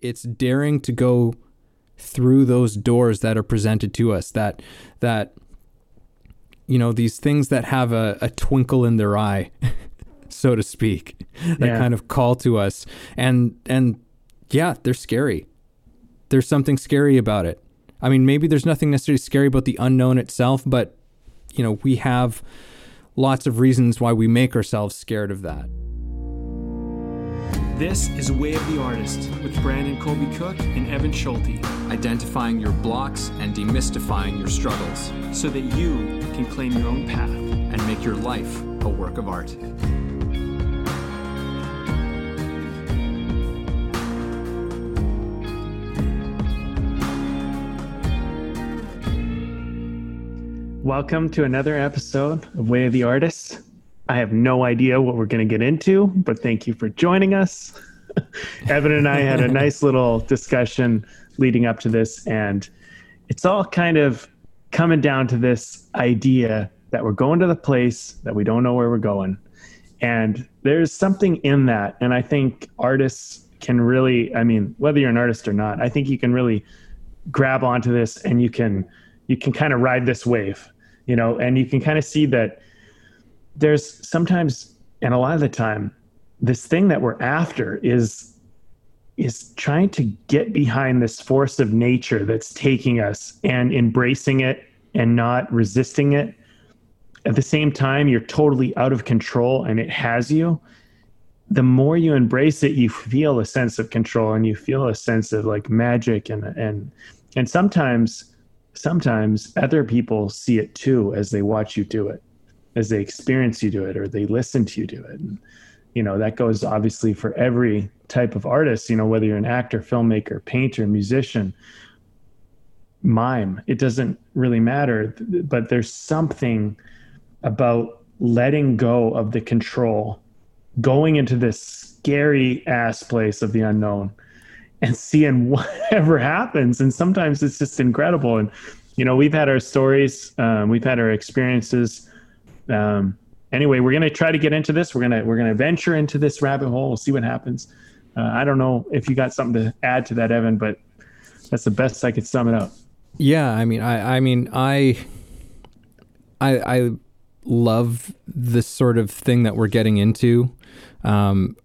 it's daring to go through those doors that are presented to us that that you know these things that have a, a twinkle in their eye so to speak that Yeah. kind of call to us. And and yeah they're scary. There's something scary about it. I mean maybe there's nothing necessarily scary about the unknown itself but you know we have lots of reasons why we make ourselves scared of that This is Way of the Artist with Brandon Colby Cook and Evan Schulte identifying your blocks and demystifying your struggles, so that you can claim your own path. and make your life a work of art. Welcome to another episode of Way of the Artist. I have no idea what we're going to get into, but thank you for joining us. Evan and I had a nice little discussion leading up to this, and it's all kind of coming down to this idea that we're going to the place that we don't know where we're going. And there's something in that. And I think artists can really, I mean, whether you're an artist or not, I think you can really grab onto this and you can you can kind of ride this wave you know and you can kind of see that there's sometimes and a lot of the time this thing that we're after is is trying to get behind this force of nature that's taking us and embracing it and not resisting it. At the same time you're totally out of control and it has you. The more you embrace it you feel a sense of control and you feel a sense of like magic and and and sometimes sometimes other people see it too as they watch you do it as they experience you do it or they listen to you do it and you know that goes obviously for every type of artist you know whether you're an actor filmmaker painter musician mime it doesn't really matter but there's something about letting go of the control going into this scary ass place of the unknown and seeing whatever happens. And sometimes it's just incredible. And, you know, we've had our stories, um, we've had our experiences. Um, anyway, we're going to try to get into this. We're going to, we're going to venture into this rabbit hole. We'll see what happens. Uh, I don't know if you got something to add to that, Evan, but that's the best I could sum it up. Yeah, I mean, I, I mean, I, I, I love this sort of thing that we're getting into. Um,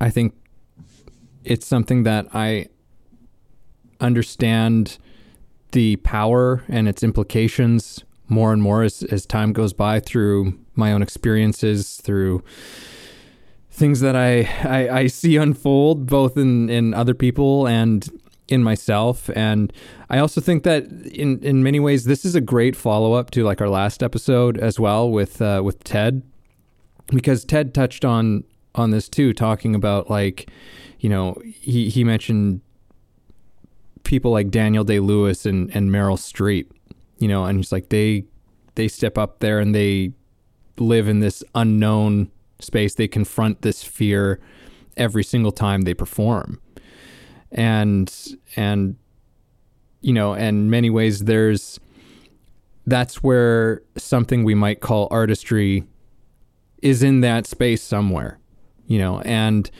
I think it's something that I understand the power and its implications more and more as, as time goes by through my own experiences, through things that I, I, I see unfold both in, in other people and in myself. And I also think that in, in many ways, this is a great follow up to like our last episode as well with, uh, with Ted, because Ted touched on, on this too, talking about like, you know, he, he mentioned people like Daniel Day Lewis and, and Meryl Streep, you know, and he's like, they, they step up there and they live in this unknown space. They confront this fear every single time they perform. And, and, you know, in many ways, there's, that's where something we might call artistry is in that space somewhere, you know, and,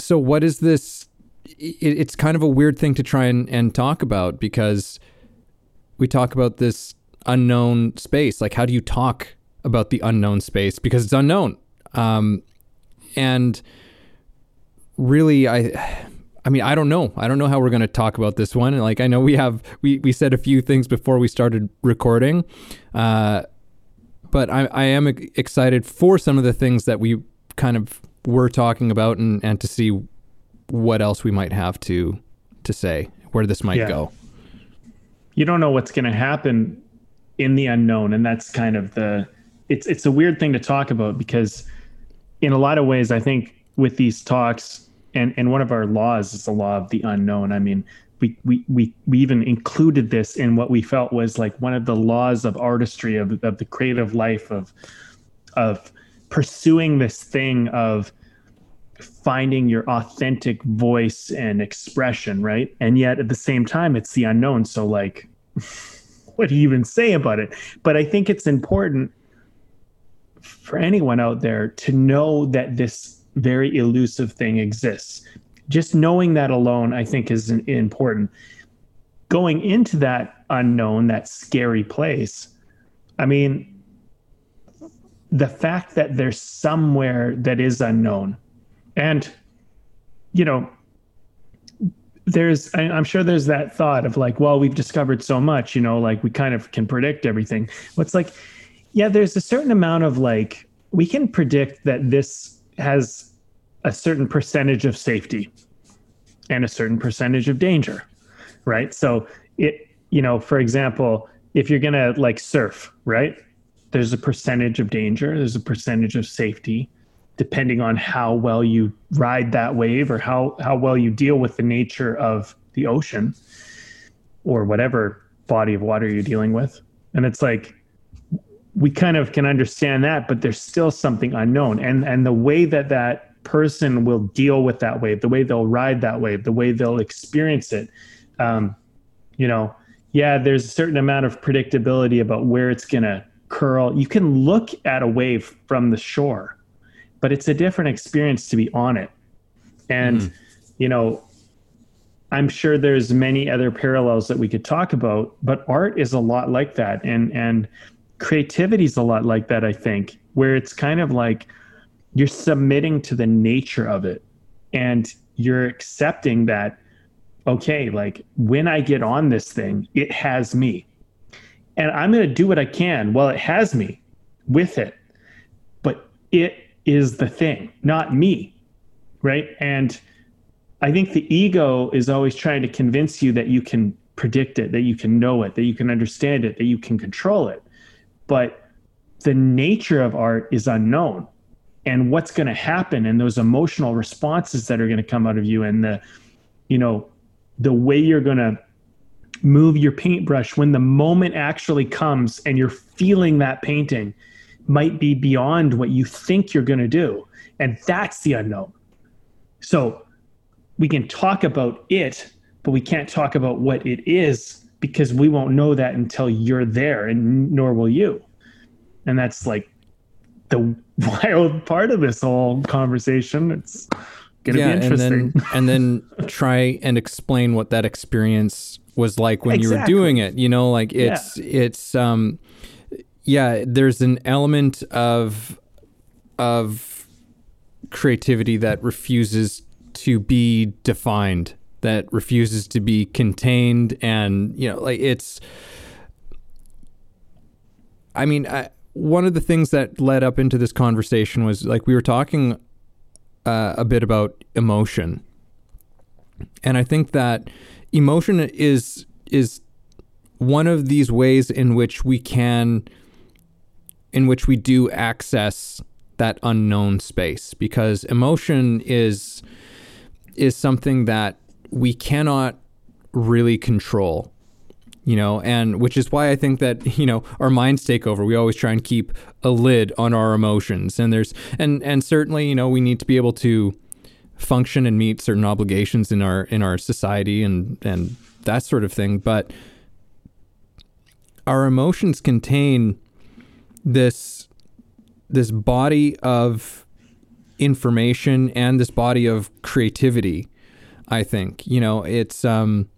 so what is this it, it's kind of a weird thing to try and, and talk about because we talk about this unknown space like how do you talk about the unknown space? Because it's unknown. Um, and really i i mean i don't know. I don't know how we're going to talk about this one. And like i know we have we, we said a few things before we started recording uh, but I, I am excited for some of the things that we kind of were talking about and, and to see what else we might have to to say where this might Yeah. go you don't know what's going to happen in the unknown and that's kind of the it's it's a weird thing to talk about because in a lot of ways i think with these talks and and one of our laws is the law of the unknown. I mean we we we, we even included this in what we felt was like one of the laws of artistry of, of the creative life of of pursuing this thing of finding your authentic voice and expression, right? And yet at the same time, it's the unknown. So, like, what do you even say about it? But I think it's important for anyone out there to know that this very elusive thing exists. just knowing that alone, I think, is important. Going into that unknown, that scary place, I mean, the fact that there's somewhere that is unknown, and you know, there's i'm sure there's that thought of like well we've discovered so much you know like we kind of can predict everything. What's like yeah there's a certain amount of like we can predict that this has a certain percentage of safety and a certain percentage of danger right? So it you know for example if you're gonna like surf right? There's a percentage of danger there's a percentage of safety depending on how well you ride that wave or how how well you deal with the nature of the ocean or whatever body of water you're dealing with. And it's like we kind of can understand that but there's still something unknown. And and the way that that person will deal with that wave the way they'll ride that wave the way they'll experience it um, you know yeah there's a certain amount of predictability about where it's to curl. You can look at a wave from the shore but it's a different experience to be on it. And, mm. you know, I'm sure there's many other parallels that we could talk about, but art is a lot like that. And, and creativity is a lot like that, I think, where it's kind of like you're submitting to the nature of it and you're accepting that, okay, like when I get on this thing, it has me. And I'm going to do what I can while it has me with it. But it is the thing, not me. Right. And I think the ego is always trying to convince you that you can predict it, that you can know it, that you can understand it, that you can control it. But the nature of art is unknown. And what's going to happen and those emotional responses that are going to come out of you and the, you know, the way you're going to move your paintbrush when the moment actually comes and you're feeling that painting might be beyond what you think you're going to do. And that's the unknown. So we can talk about it, but we can't talk about what it is because we won't know that until you're there, and nor will you. And that's like the wild part of this whole conversation. It's gonna yeah, be interesting. And then, and then try and explain what that experience was like when exactly. you were doing it. You know, like it's yeah. it's um yeah, there's an element of of creativity that refuses to be defined, that refuses to be contained, and you know, like it's. I mean, I, one of the things that led up into this conversation was like we were talking uh, a bit about emotion, and I think that emotion is is one of these ways in which we can in which we do access that unknown space because emotion is is something that we cannot really control you know and which is why i think that you know our minds take over. We always try and keep a lid on our emotions and there's and and certainly you know we need to be able to function and meet certain obligations in our in our society and and that sort of thing but our emotions contain this this body of information and this body of creativity. I think you know it's um,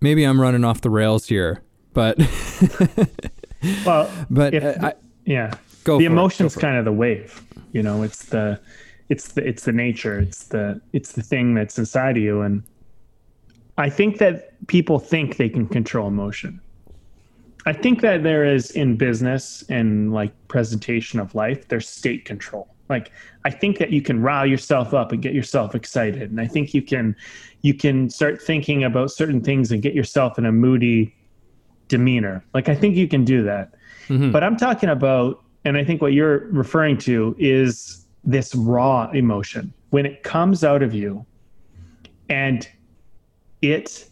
maybe I'm running off the rails here, but well, but if, uh, I, yeah, go. The emotion's kind of the wave. You know, it's the it's the it's the nature. It's the it's the thing that's inside of you, and I think that people think they can control emotion. I think that there is in business and like presentation of life, there's state control. Like I think that you can rile yourself up and get yourself excited. And I think you can you can start thinking about certain things and get yourself in a moody demeanor. Like I think you can do that. Mm-hmm. But I'm talking about and I think what you're referring to is this raw emotion when it comes out of you and it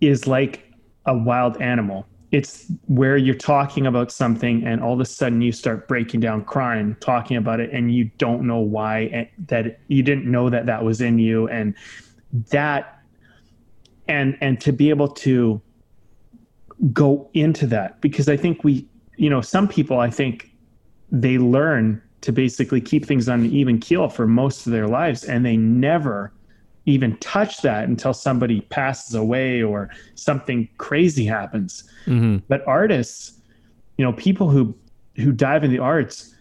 is like a wild animal it's where you're talking about something and all of a sudden you start breaking down crying talking about it and you don't know why that you didn't know that that was in you and that and and to be able to go into that because i think we you know some people i think they learn to basically keep things on an even keel for most of their lives and they never even touch that until somebody passes away or something crazy happens. Mm-hmm. but artists you know people who who dive in the arts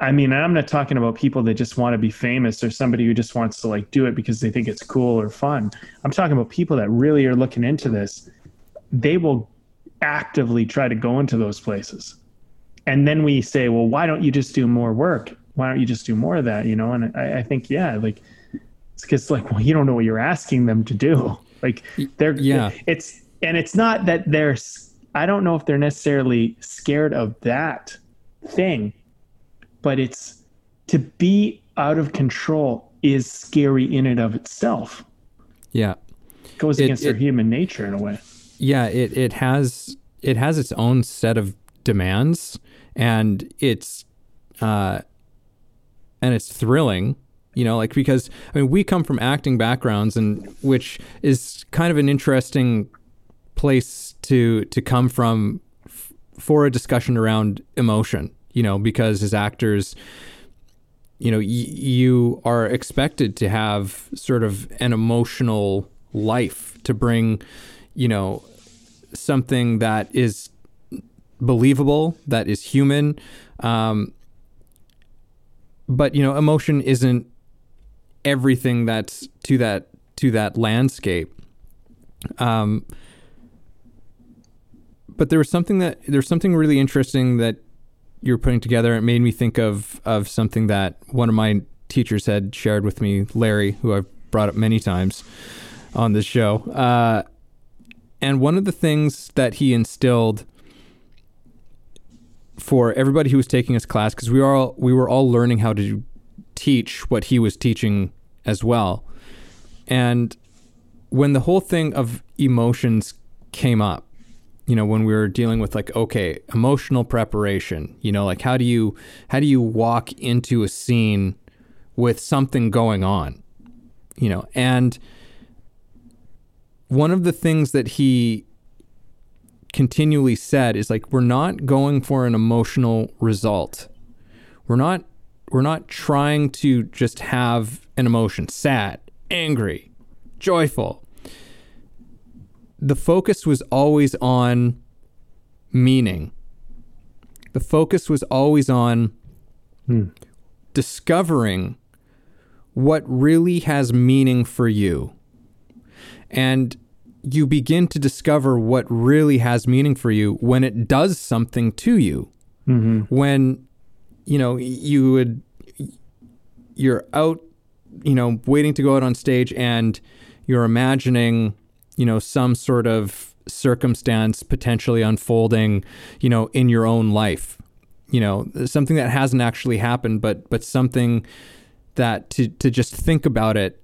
i mean i'm not talking about people that just want to be famous or somebody who just wants to like do it because they think it's cool or fun. I'm talking about people that really are looking into this. They will actively try to go into those places. And then we say well why don't you just do more work? Why don't you just do more of that? You know and i, I think yeah like it's because like well you don't know what you're asking them to do like they're yeah. it's and it's not that they're I don't know if they're necessarily scared of that thing but it's to be out of control is scary in and of itself Yeah. it goes It- against their human nature in a way yeah it, it has it has its own set of demands and it's uh and it's thrilling you know like because i mean we come from acting backgrounds and which is kind of an interesting place to to come from f- for a discussion around emotion you know because as actors you know y- you are expected to have sort of an emotional life to bring you know something that is believable that is human um, but you know emotion isn't everything that's to that to that landscape um, but there was something that there's something really interesting that you're putting together. It made me think of of something that one of my teachers had shared with me, Larry, who I've brought up many times on this show. Uh, and one of the things that he instilled for everybody who was taking his class, because we were all we were all learning how to teach what he was teaching as well. And when the whole thing of emotions came up, you know, when we were dealing with like, okay, emotional preparation, you know, like how do you how do you walk into a scene with something going on? You know, and one of the things that he continually said is like we're not going for an emotional result. We're not we're not trying to just have an emotion, sad, angry, joyful. The focus was always on meaning. The focus was always on hmm. discovering what really has meaning for you. And you begin to discover what really has meaning for you when it does something to you. Mm-hmm. When, you know, you would, you're out, you know, waiting to go out on stage and you're imagining, you know, some sort of circumstance potentially unfolding, you know, in your own life. You know, something that hasn't actually happened, but but something that to to just think about it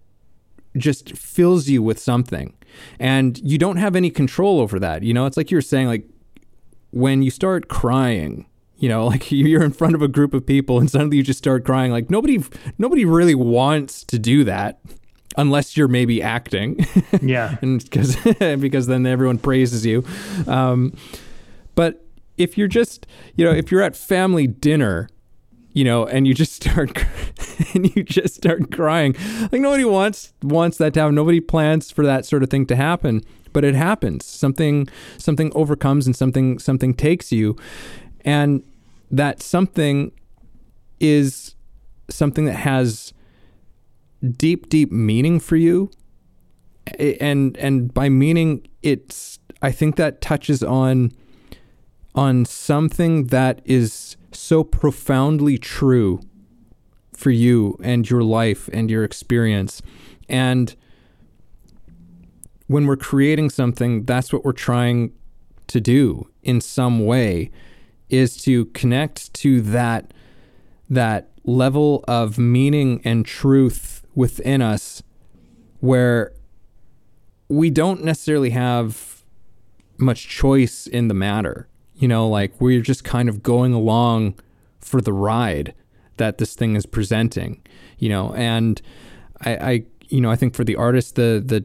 just fills you with something. And you don't have any control over that. You know, it's like you were saying, like when you start crying, you know, like you're in front of a group of people and suddenly you just start crying. Like nobody nobody really wants to do that unless you're maybe acting. yeah and because because then everyone praises you. Um, but if you're just you know if you're at family dinner, you know, and you just start and you just start crying, like nobody wants wants that to happen. Nobody plans for that sort of thing to happen, but it happens. Something something overcomes and something something takes you, and that something is something that has deep deep meaning for you. And and by meaning it's i think that touches on on something that is so profoundly true for you and your life and your experience. And when we're creating something that's what we're trying to do in some way is to connect to that that level of meaning and truth within us where we don't necessarily have much choice in the matter. You know, like we're just kind of going along for the ride that this thing is presenting, you know, and I, I you know, I think for the artist the the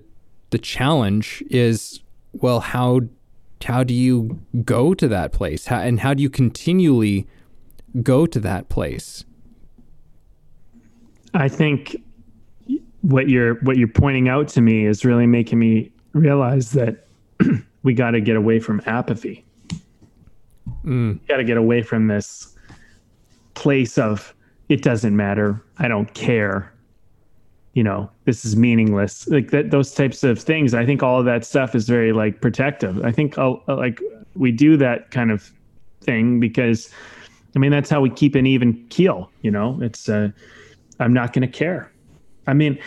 the challenge is well how how do you go to that place how, and how do you continually go to that place I think what you're what you're pointing out to me is really making me realize that we got to get away from apathy. Mm. Got to get away from this place of it doesn't matter. I don't care. You know, this is meaningless. Like that, those types of things. I think all of that stuff is very like protective. I think uh, like we do that kind of thing because, I mean, that's how we keep an even keel. You know, it's uh, I'm not going to care. I mean,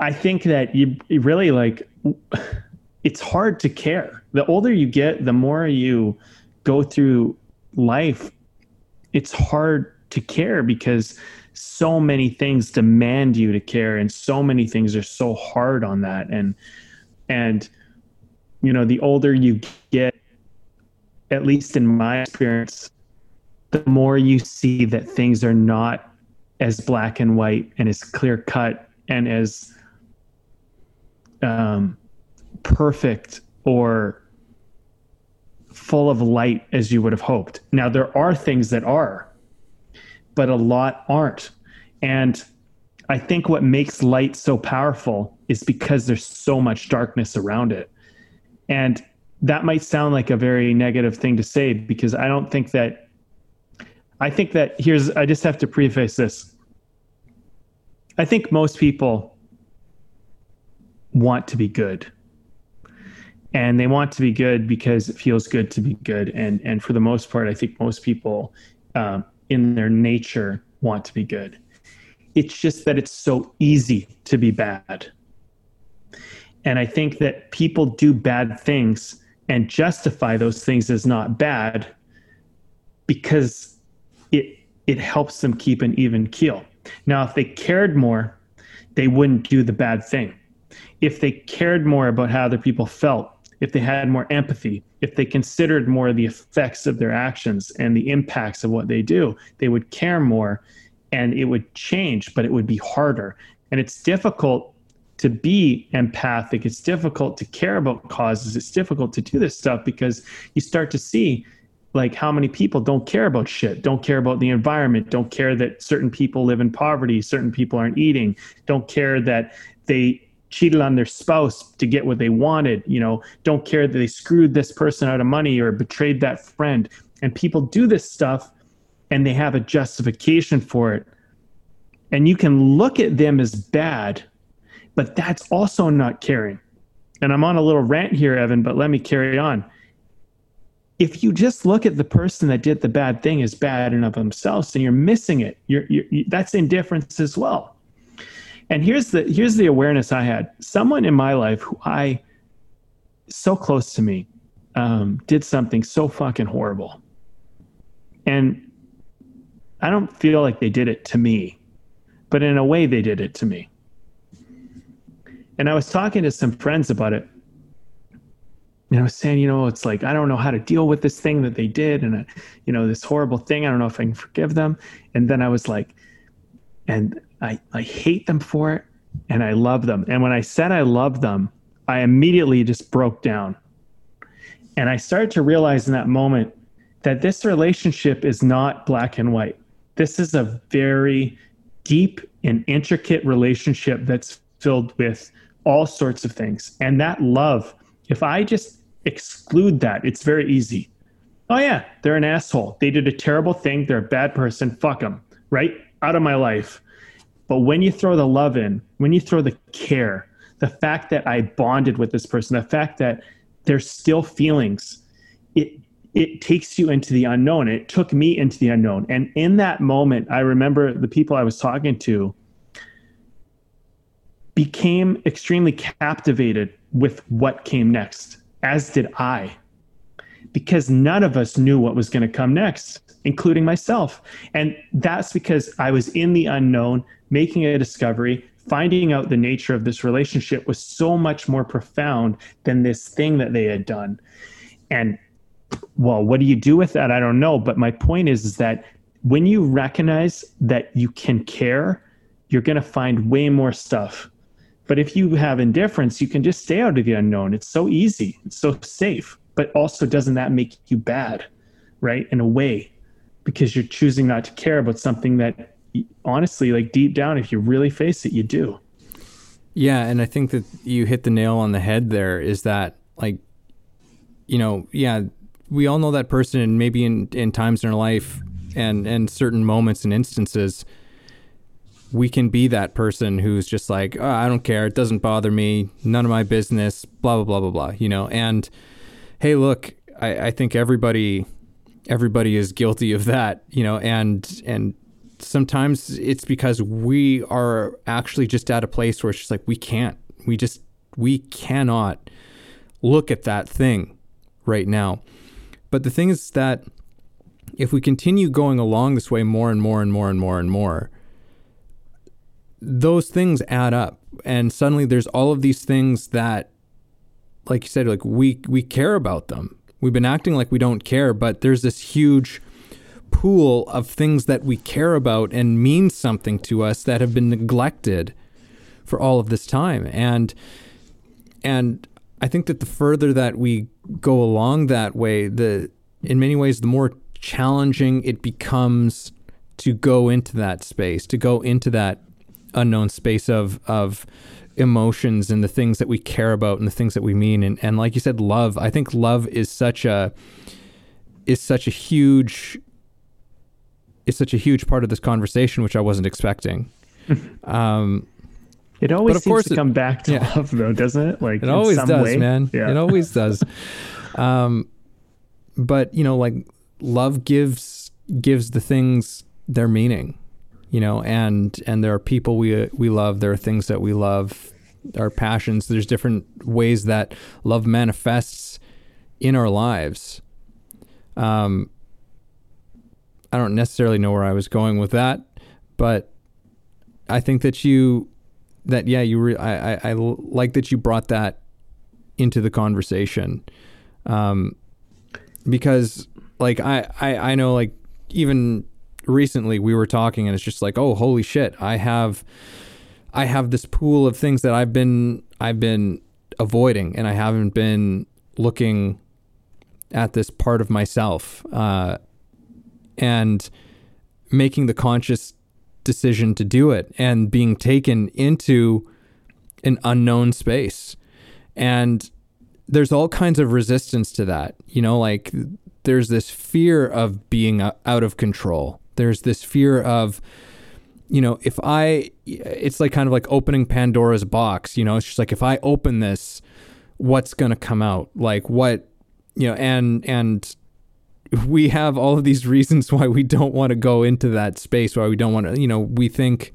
I think that you really like. It's hard to care. The older you get, the more you go through life. It's hard to care because so many things demand you to care and so many things are so hard on that and and you know the older you get at least in my experience the more you see that things are not as black and white and as clear cut and as um, perfect or full of light as you would have hoped. Now, there are things that are, but a lot aren't. And I think what makes light so powerful is because there's so much darkness around it. And that might sound like a very negative thing to say because I don't think that, I think that here's, I just have to preface this. I think most people want to be good and they want to be good because it feels good to be good and and for the most part i think most people um, in their nature want to be good. It's just that it's so easy to be bad. And i think that people do bad things and justify those things as not bad because it it helps them keep an even keel. Now if they cared more they wouldn't do the bad thing. If they cared more about how other people felt if they had more empathy, if they considered more the effects of their actions and the impacts of what they do, they would care more and it would change, but it would be harder. And it's difficult to be empathic. It's difficult to care about causes. It's difficult to do this stuff because you start to see like how many people don't care about shit, don't care about the environment, don't care that certain people live in poverty, certain people aren't eating, don't care that they cheated on their spouse to get what they wanted, you know, don't care that they screwed this person out of money or betrayed that friend. And people do this stuff and they have a justification for it. And you can look at them as bad, but that's also not caring. And I'm on a little rant here, Evan, but let me carry on. If you just look at the person that did the bad thing as bad and of themselves, then you're missing it. You're, you're, you, that's indifference as well and here's the here's the awareness I had. Someone in my life who I so close to me um, did something so fucking horrible, and I don't feel like they did it to me, but in a way they did it to me. And I was talking to some friends about it. And I was saying, you know, it's like I don't know how to deal with this thing that they did, and uh, you know, this horrible thing. I don't know if I can forgive them. And then I was like, and I, I hate them for it and I love them. And when I said I love them, I immediately just broke down. And I started to realize in that moment that this relationship is not black and white. This is a very deep and intricate relationship that's filled with all sorts of things. And that love, if I just exclude that, it's very easy. Oh, yeah, they're an asshole. They did a terrible thing. They're a bad person. Fuck them, right? Out of my life. But when you throw the love in, when you throw the care, the fact that I bonded with this person, the fact that there's still feelings, it it takes you into the unknown. It took me into the unknown. And in that moment, I remember the people I was talking to became extremely captivated with what came next, as did I, because none of us knew what was going to come next, including myself. And that's because I was in the unknown making a discovery, finding out the nature of this relationship was so much more profound than this thing that they had done. And well, what do you do with that? I don't know. But my point is, is that when you recognize that you can care, you're going to find way more stuff. But if you have indifference, you can just stay out of the unknown. It's so easy, it's so safe. But also, doesn't that make you bad, right? In a way, because you're choosing not to care about something that honestly, like deep down, if you really face it, you do. Yeah, and I think that you hit the nail on the head there is that like you know, yeah, we all know that person and maybe in, in times in our life and and certain moments and instances we can be that person who's just like, oh, I don't care, it doesn't bother me, none of my business, blah blah blah blah blah, you know. And hey, look, I, I think everybody everybody is guilty of that, you know, and and sometimes it's because we are actually just at a place where it's just like we can't. We just we cannot look at that thing right now. But the thing is that if we continue going along this way more and more and more and more and more, those things add up. And suddenly there's all of these things that like you said, like we we care about them. We've been acting like we don't care, but there's this huge pool of things that we care about and mean something to us that have been neglected for all of this time. And and I think that the further that we go along that way, the in many ways the more challenging it becomes to go into that space, to go into that unknown space of of emotions and the things that we care about and the things that we mean and, and like you said love i think love is such a is such a huge is such a huge part of this conversation which i wasn't expecting um it always seems to come back to yeah. love though doesn't it like it always does way? man yeah. it always does um but you know like love gives gives the things their meaning you know and and there are people we we love there are things that we love our passions there's different ways that love manifests in our lives um i don't necessarily know where i was going with that but i think that you that yeah you re- I, I i like that you brought that into the conversation. Um because like i i i know like even recently we were talking and it's just like, oh, holy shit, I have I have this pool of things that I've been I've been avoiding and I haven't been looking at this part of myself. Uh, and making the conscious decision to do it and being taken into an unknown space and there's all kinds of resistance to that you know like there's this fear of being out of control there's this fear of, you know, if I, it's like kind of like opening Pandora's box, you know, it's just like if I open this, what's going to come out? Like what, you know, and, and, we have all of these reasons why we don't want to go into that space why we don't want to you know we think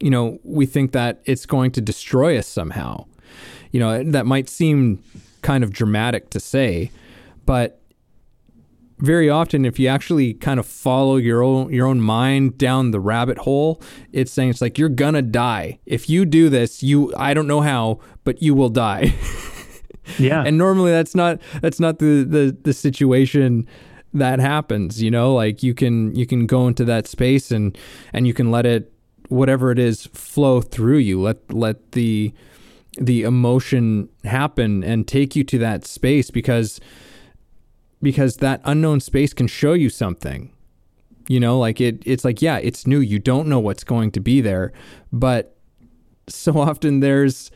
you know we think that it's going to destroy us somehow. You know that might seem kind of dramatic to say but very often if you actually kind of follow your own your own mind down the rabbit hole it's saying it's like you're gonna die. If you do this you i don't know how but you will die yeah and normally that's not that's not the the, the situation that happens you know like you can you can go into that space and and you can let it whatever it is flow through you let let the the emotion happen and take you to that space because because that unknown space can show you something. You know, like it it's like yeah, it's new. You don't know what's going to be there, but so often there's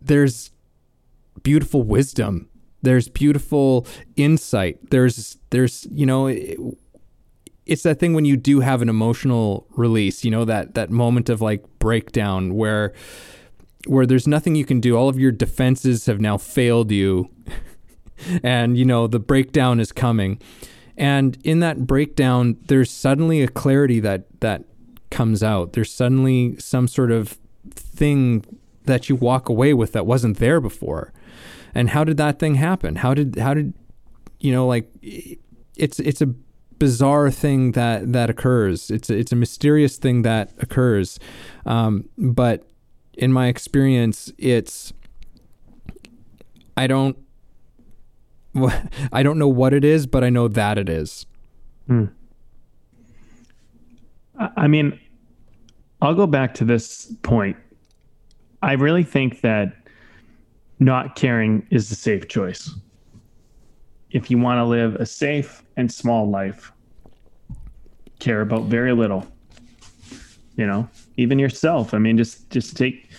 there's beautiful wisdom. There's beautiful insight. There's there's you know it, it's that thing when you do have an emotional release, you know that that moment of like breakdown where where there's nothing you can do. All of your defenses have now failed you and you know the breakdown is coming and in that breakdown there's suddenly a clarity that that comes out there's suddenly some sort of thing that you walk away with that wasn't there before and how did that thing happen how did how did you know like it's it's a bizarre thing that that occurs it's a, it's a mysterious thing that occurs um, but in my experience it's i don't I don't know what it is, but I know that it is. Hmm. I mean, I'll go back to this point. I really think that not caring is the safe choice. If you want to live a safe and small life, care about very little, you know, even yourself. I mean, just just take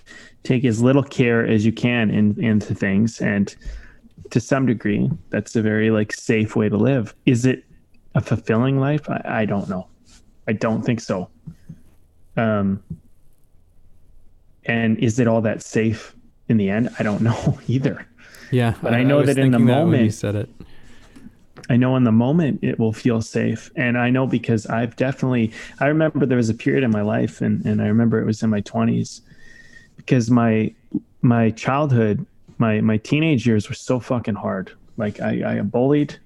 take as little care as you can in, into things, and to some degree, that's a very like safe way to live. Is it a fulfilling life? I, I don't know. I don't think so. Um, and is it all that safe in the end? I don't know either. Yeah, but I, I know that in the moment you said it. I know in the moment it will feel safe. And I know because I've definitely, I remember there was a period in my life and, and I remember it was in my 20s because my, my childhood, my, my teenage years were so fucking hard. Like I, I bullied.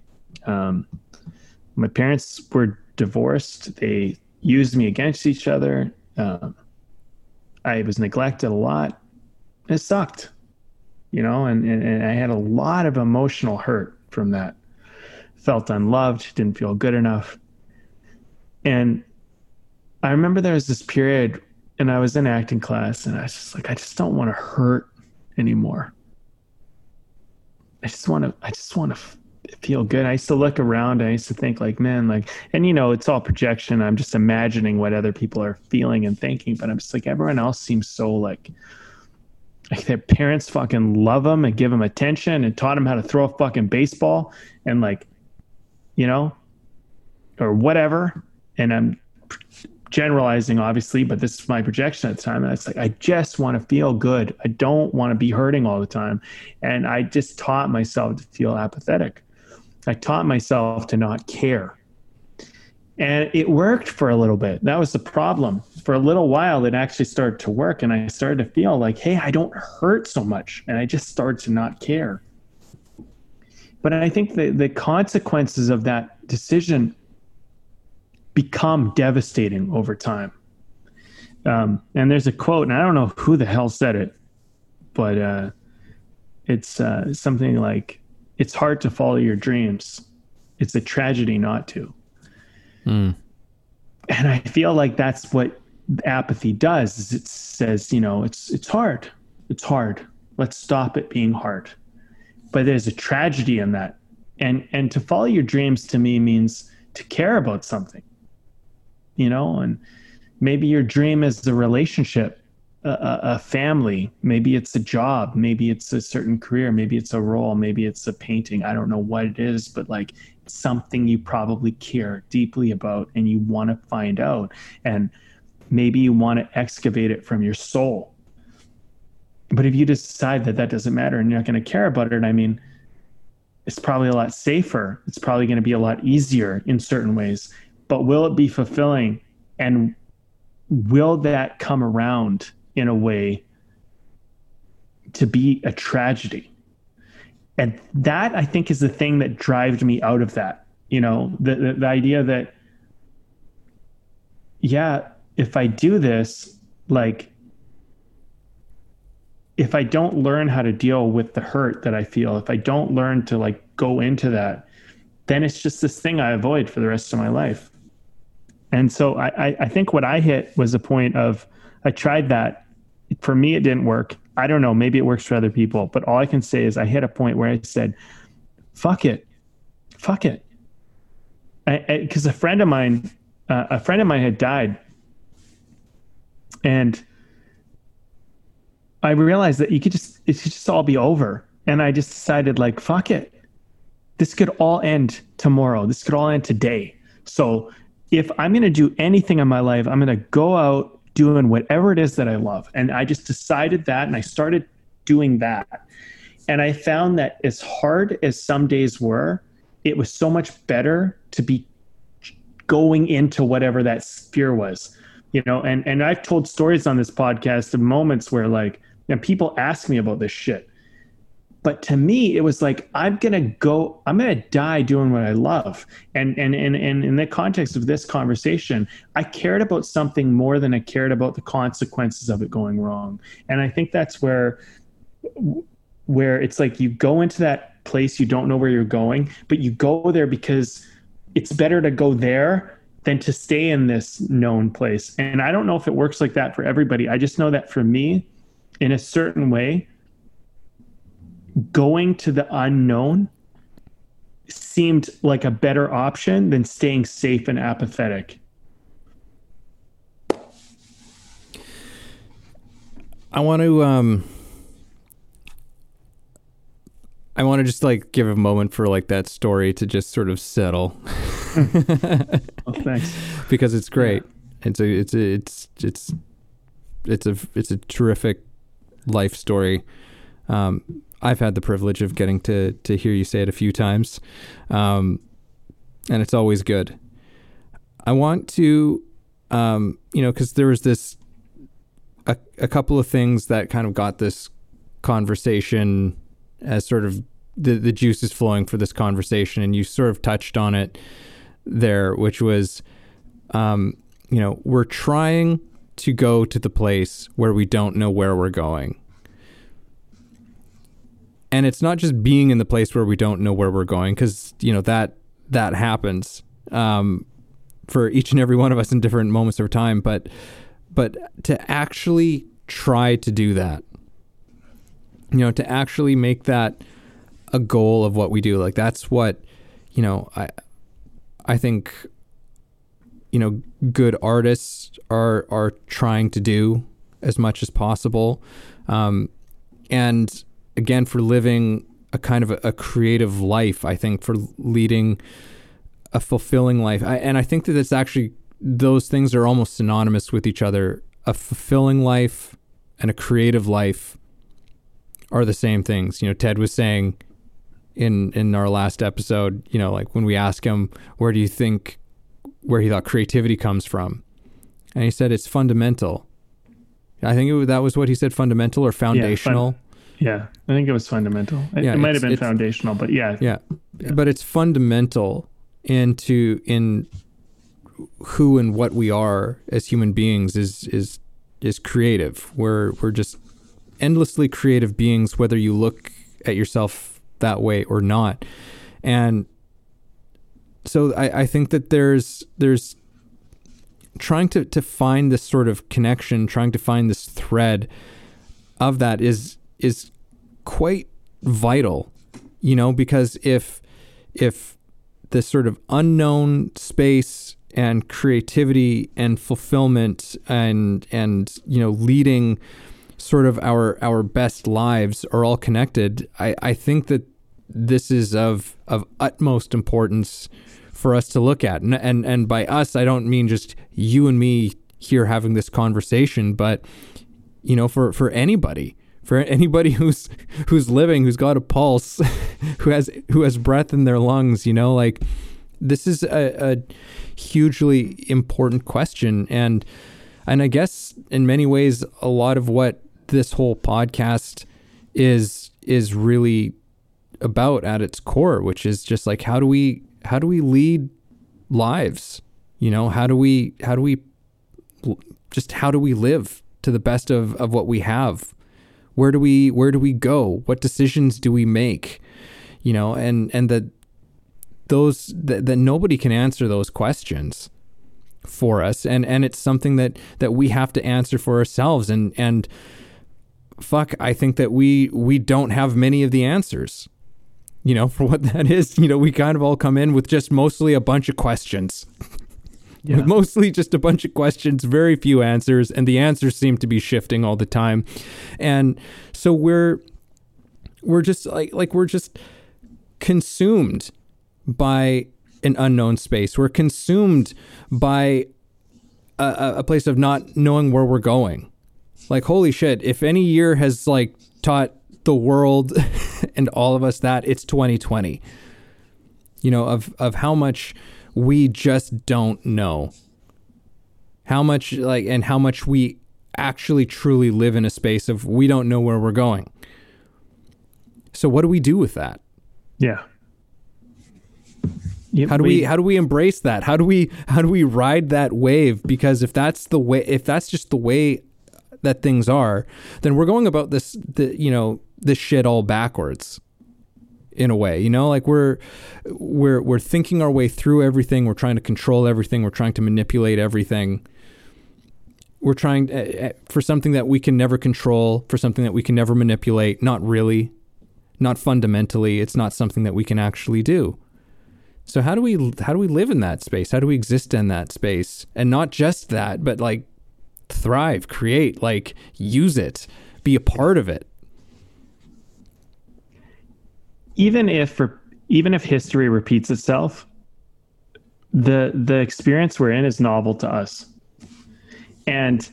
Um, my parents were divorced. They used me against each other. Um, I was neglected a lot. It sucked, you know, and, and, and I had a lot of emotional hurt from that felt unloved, didn't feel good enough. And I remember there was this period and I was in acting class and I was just like, I just don't want to hurt anymore. I just want to, I just want to f- feel good. I used to look around. I used to think like, man, like, and you know, it's all projection. I'm just imagining what other people are feeling and thinking, but I'm just like, everyone else seems so like, like their parents fucking love them and give them attention and taught them how to throw a fucking baseball. And like, you know, or whatever. And I'm generalizing, obviously, but this is my projection at the time. And it's like, I just want to feel good. I don't want to be hurting all the time. And I just taught myself to feel apathetic. I taught myself to not care. And it worked for a little bit. That was the problem. For a little while, it actually started to work. And I started to feel like, hey, I don't hurt so much. And I just started to not care. But I think the, the consequences of that decision become devastating over time. Um, and there's a quote, and I don't know who the hell said it, but uh, it's uh, something like, "It's hard to follow your dreams. It's a tragedy not to." Mm. And I feel like that's what apathy does. Is it says, you know, it's it's hard. It's hard. Let's stop it being hard but there's a tragedy in that and and to follow your dreams to me means to care about something you know and maybe your dream is a relationship a, a, family maybe it's a job maybe it's a certain career maybe it's a role maybe it's a painting i don't know what it is but like something you probably care deeply about and you want to find out and maybe you want to excavate it from your soul but if you decide that that doesn't matter and you're not going to care about it, I mean, it's probably a lot safer. It's probably going to be a lot easier in certain ways. But will it be fulfilling? And will that come around in a way to be a tragedy? And that I think is the thing that drives me out of that. You know, the, the, the idea that, yeah, if I do this, like if I don't learn how to deal with the hurt that I feel, if I don't learn to like go into that, then it's just this thing I avoid for the rest of my life. And so I, I think what I hit was a point of I tried that. For me, it didn't work. I don't know. Maybe it works for other people, but all I can say is I hit a point where I said, "Fuck it, fuck it," because a friend of mine, uh, a friend of mine had died, and I realized that you could just it could just all be over. And I just decided like fuck it. This could all end tomorrow. This could all end today. So if I'm going to do anything in my life, I'm going to go out doing whatever it is that I love. And I just decided that and I started doing that. And I found that as hard as some days were, it was so much better to be going into whatever that sphere was. You know, and and I've told stories on this podcast of moments where like and people ask me about this shit. But to me, it was like I'm gonna go. I'm gonna die doing what I love. And and and and in the context of this conversation, I cared about something more than I cared about the consequences of it going wrong. And I think that's where where it's like you go into that place you don't know where you're going, but you go there because it's better to go there than to stay in this known place. And I don't know if it works like that for everybody. I just know that for me, in a certain way, going to the unknown seemed like a better option than staying safe and apathetic. I want to um I want to just like give a moment for like that story to just sort of settle Oh, thanks. because it's great. It's a it's a it's it's it's a it's a terrific life story. Um, I've had the privilege of getting to to hear you say it a few times, um, and it's always good. I want to, um, you know, because there was this a, a couple of things that kind of got this conversation as sort of the the juices flowing for this conversation, and you sort of touched on it there, which was, um, you know, we're trying to go to the place where we don't know where we're going. And it's not just being in the place where we don't know where we're going, because you know that that happens um, for each and every one of us in different moments of time. But but to actually try to do that, you know, to actually make that a goal of what we do, like that's what you know. I I think you know good artists are are trying to do as much as possible, um, and again for living a kind of a, a, creative life. I think for leading a fulfilling life, I, and I think that it's actually those things are almost synonymous with each other. A fulfilling life and a creative life are the same things. You know, Ted was saying in in our last episode, you know, like when we ask him where do you think where he thought creativity comes from, and he said it's fundamental. I think it, that was what he said, fundamental or foundational. Yeah, fun, yeah I think it was fundamental. It, yeah, it might have been foundational, but yeah, yeah, yeah, but it's fundamental into in who and what we are as human beings is is is creative. We're we're just endlessly creative beings, whether you look at yourself that way or not. And so I, I think that there's there's trying to, to find this sort of connection, trying to find this thread of that is is quite vital, you know, because if if this sort of unknown space and creativity and fulfillment and and you know leading sort of our our best lives are all connected, I, I think that this is of of utmost importance for us to look at. And, and and by us, I don't mean just you and me here having this conversation, but you know, for for anybody, for anybody who's who's living, who's got a pulse, who has who has breath in their lungs, you know, like this is a, a hugely important question and and I guess in many ways a lot of what this whole podcast is is really about at its core, which is just like how do we how do we lead lives? You know, how do we how do we just how do we live to the best of, of what we have? Where do we where do we go? What decisions do we make? You know, and and that those that, that nobody can answer those questions for us and and it's something that that we have to answer for ourselves and and fuck i think that we we don't have many of the answers you know, for what that is. You know, we kind of all come in with just mostly a bunch of questions. Yeah. With mostly just a bunch of questions, very few answers, and the answers seem to be shifting all the time. And so we're we're just like like we're just consumed by an unknown space. We're consumed by a, a place of not knowing where we're going. Like holy shit, if any year has like taught the world and all of us that it's 2020 you know of of how much we just don't know. How much like and how much we actually truly live in a space of we don't know where we're going. So what do we do with that? Yeah. Yep, how do we, we, how do we embrace that? How do we how do we ride that wave? Because if that's the way if that's just the way that things are, then we're going about this the you know this shit all backwards in a way you know like we're we're we're thinking our way through everything. We're trying to control everything. We're trying to manipulate everything. We're trying uh, for something that we can never control for something that we can never manipulate not really not fundamentally. It's not something that we can actually do. So how do we how do we live in that space? How do we exist in that space? And not just that but like thrive, create, like use it, be a part of it. Even if even if history repeats itself, the the experience we're in is novel to us. And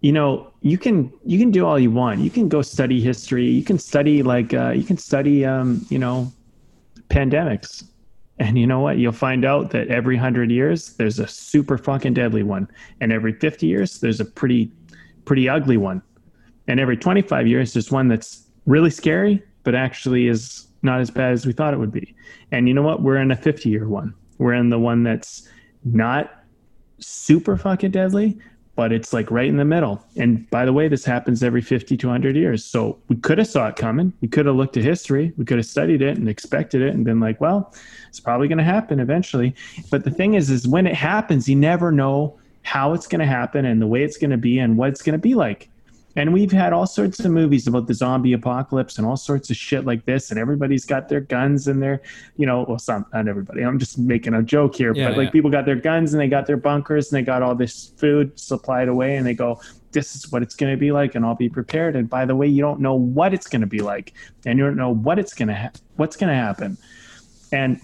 you know, you can you can do all you want. You can go study history. You can study like uh, you can study um, you know pandemics and you know what? You'll find out that every 100 years, there's a super fucking deadly one. And every 50 years, there's a pretty, pretty ugly one. And every 25 years, there's one that's really scary, but actually is not as bad as we thought it would be. And you know what? We're in a 50 year one. We're in the one that's not super fucking deadly, but it's like right in the middle. And by the way, this happens every 50 to 100 years. So we could have saw it coming. We could have looked at history. We could have studied it and expected it and been like, well, it's probably going to happen eventually. But the thing is, is when it happens, you never know how it's going to happen and the way it's going to be and what it's going to be like. And we've had all sorts of movies about the zombie apocalypse and all sorts of shit like this. And everybody's got their guns and their, you know, well, some, not everybody. I'm just making a joke here, yeah, but like people got their guns and they got their bunkers and they got all this food supplied away and they go, this is what it's going to be like and I'll be prepared. And by the way, you don't know what it's going to be like and you don't know what it's going to, ha- what's going to happen. And,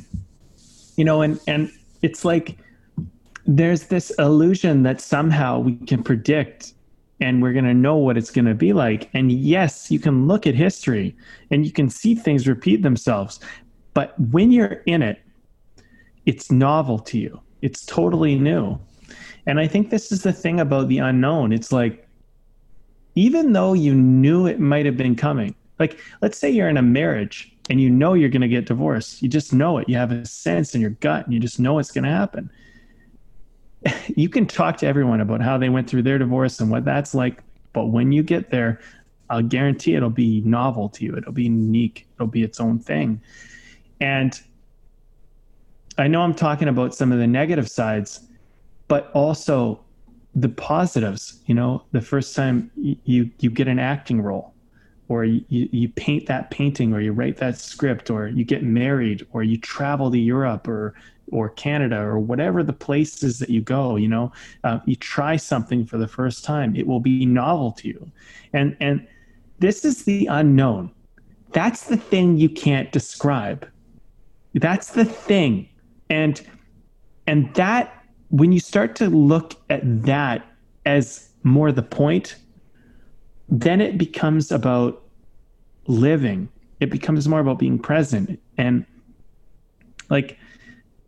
you know, and, and it's like, there's this illusion that somehow we can predict and we're going to know what it's going to be like. And yes, you can look at history and you can see things repeat themselves. But when you're in it, it's novel to you, it's totally new. And I think this is the thing about the unknown. It's like, even though you knew it might have been coming, like let's say you're in a marriage and you know you're going to get divorced, you just know it. You have a sense in your gut and you just know it's going to happen you can talk to everyone about how they went through their divorce and what that's like. But when you get there, I'll guarantee it'll be novel to you. It'll be unique. It'll be its own thing. And I know I'm talking about some of the negative sides, but also the positives. You know, the first time you you get an acting role, or you, you paint that painting, or you write that script, or you get married, or you travel to Europe, or or Canada or whatever the places that you go, you know, uh, you try something for the first time, it will be novel to you. And, and this is the unknown. That's the thing you can't describe. That's the thing. And, and that, when you start to look at that as more the point, then it becomes about living. It becomes more about being present. And like,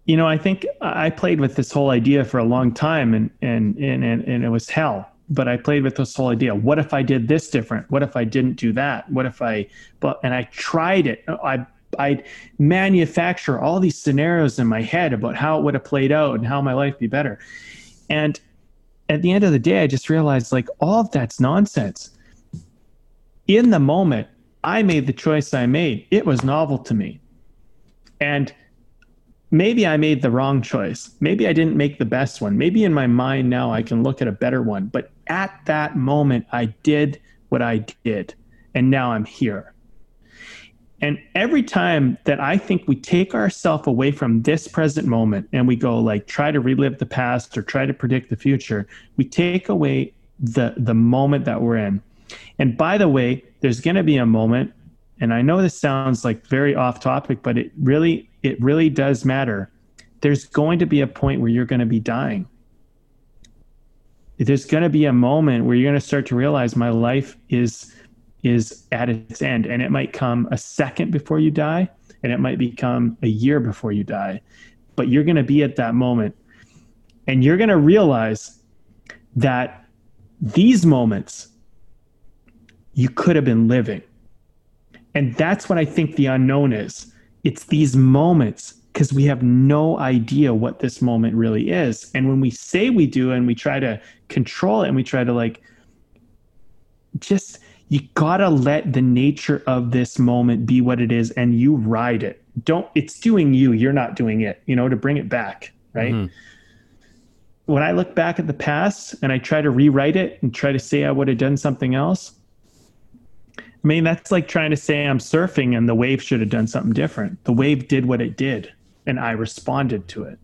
you know, I think I played with this whole idea for a long time and, and, and, and, it was hell. But I played with this whole idea. What if I did this different? What if I didn't do that? What if I, but, and I tried it. I, I'd manufacture all these scenarios in my head about how it would have played out and how my life be better. And at the end of the day, I just realized like all of that's nonsense. In the moment, I made the choice I made. It was novel to me. And maybe I made the wrong choice. Maybe I didn't make the best one. Maybe in my mind now I can look at a better one. But at that moment, I did what I did. And now I'm here. And every time that I think we take ourselves away from this present moment and we go like try to relive the past or try to predict the future, we take away the the moment that we're in. And by the way, there's going to be a moment and I know this sounds like very off topic, but it really it really does matter. There's going to be a point where you're going to be dying. There's going to be a moment where you're going to start to realize my life is is at its end and it might come a second before you die and it might become a year before you die. But you're going to be at that moment and you're going to realize that these moments you could have been living and that's what I think the unknown is. It's these moments because we have no idea what this moment really is. And when we say we do and we try to control it and we try to like just you gotta let the nature of this moment be what it is and you ride it. Don't it's doing you, you're not doing it, you know, to bring it back, right? Mm-hmm. When I look back at the past and I try to rewrite it and try to say I would have done something else, I mean, that's like trying to say I'm surfing and the wave should have done something different. The wave did what it did, and I responded to it.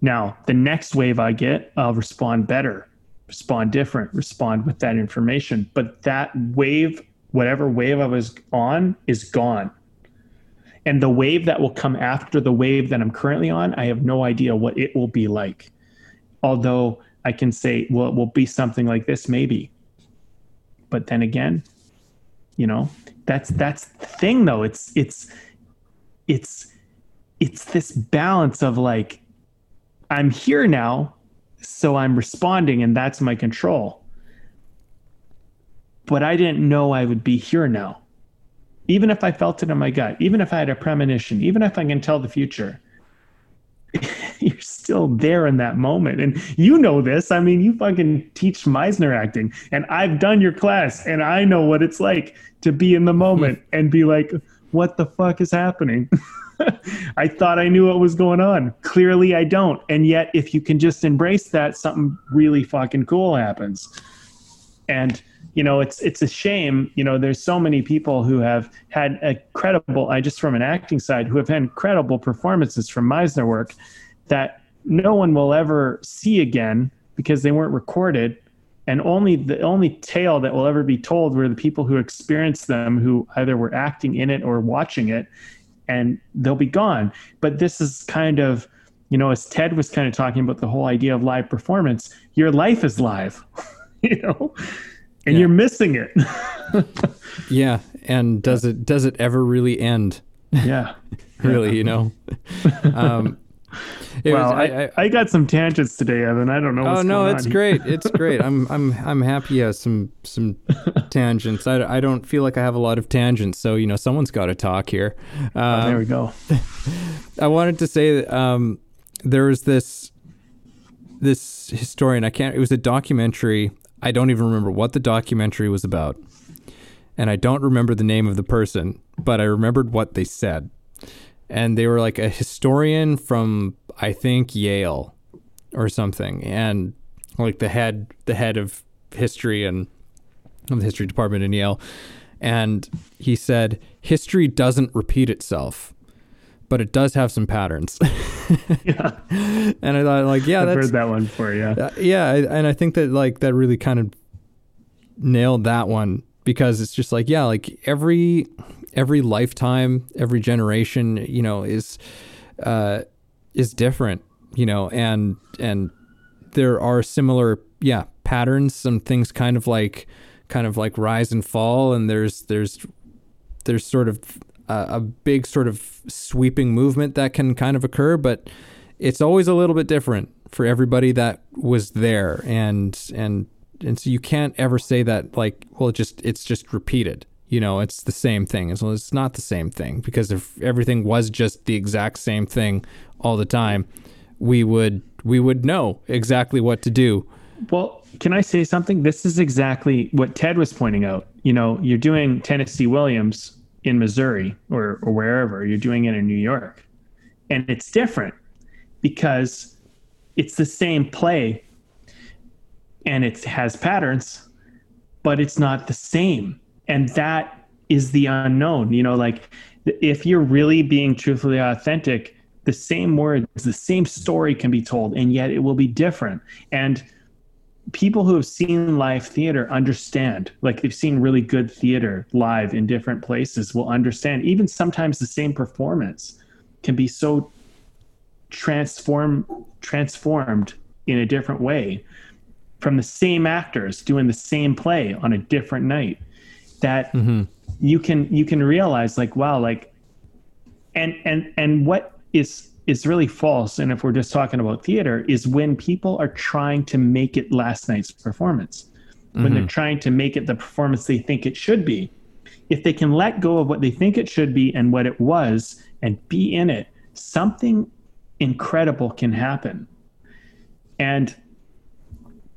Now, the next wave I get, I'll respond better. respond different, respond with that information. But that wave, whatever wave I was on, is gone. And the wave that will come after the wave that I'm currently on, I have no idea what it will be like. Although I can say, well, it will be something like this, maybe. But then again, you know, that's that's the thing though. It's it's it's it's this balance of like, I'm here now, so I'm responding, and that's my control. But I didn't know I would be here now. Even if I felt it in my gut, even if I had a premonition, even if I can tell the future, you're still there in that moment. And you know this. I mean, you fucking teach Meisner acting, and I've done your class, and I know what it's like to be in the moment and be like, what the fuck is happening? I thought I knew what was going on. Clearly, I don't. And yet, if you can just embrace that, something really fucking cool happens. And you know, it's it's a shame. You know, there's so many people who have had incredible. I just from an acting side, who have had incredible performances from Meisner work that no one will ever see again because they weren't recorded and only the only tale that will ever be told were the people who experienced them who either were acting in it or watching it and they'll be gone. But this is kind of, you know, as Ted was kind of talking about the whole idea of live performance, your life is live, you know, and yeah. you're missing it. yeah. And does it, does it ever really end? Yeah. really, yeah. you know? Um, well, was, I, I, I, got some tangents today, Evan. I don't know. oh no, it's great. It's great. I'm I'm I'm happy. Yeah, some some tangents. I, I don't feel like I have a lot of tangents, so you know someone's got to talk here. Um, oh, there we go. I wanted to say that um, there was this this historian. I can't. It was a documentary. I don't even remember what the documentary was about, and I don't remember the name of the person, but I remembered what they said and they were like a historian from I think Yale or something, and like the head the head of history and of the history department in Yale, and he said history doesn't repeat itself. But it does have some patterns. yeah. And I thought, like, yeah, I've that's, heard that one before. Yeah. Uh, yeah. And I think that, like, that really kind of nailed that one because it's just like, yeah, like every every lifetime, every generation, you know, is uh, is different, you know, and and there are similar, yeah, patterns. Some things kind of like kind of like rise and fall, and there's there's there's sort of a, big sort of sweeping movement that can kind of occur, but it's always a little bit different for everybody that was there, and and and so you can't ever say that like well it just it's just repeated you know, it's the same thing. As well, it's not the same thing because if everything was just the exact same thing all the time, we would we would know exactly what to do. Well, can I say something? This is exactly what Ted was pointing out. You know, you're doing Tennessee Williams in Missouri or, or wherever, you're doing it in New York. And it's different because it's the same play and it has patterns, but it's not the same and that is the unknown you know like if you're really being truthfully authentic the same words the same story can be told and yet it will be different and people who have seen live theater understand like they've seen really good theater live in different places will understand even sometimes the same performance can be so transform transformed in a different way from the same actors doing the same play on a different night that mm-hmm. you can you can realize like wow like and and and what is is really false. And if we're just talking about theater is when people are trying to make it last night's performance. When mm-hmm. they're trying to make it the performance they think it should be. If they can let go of what they think it should be and what it was and be in it something incredible can happen. And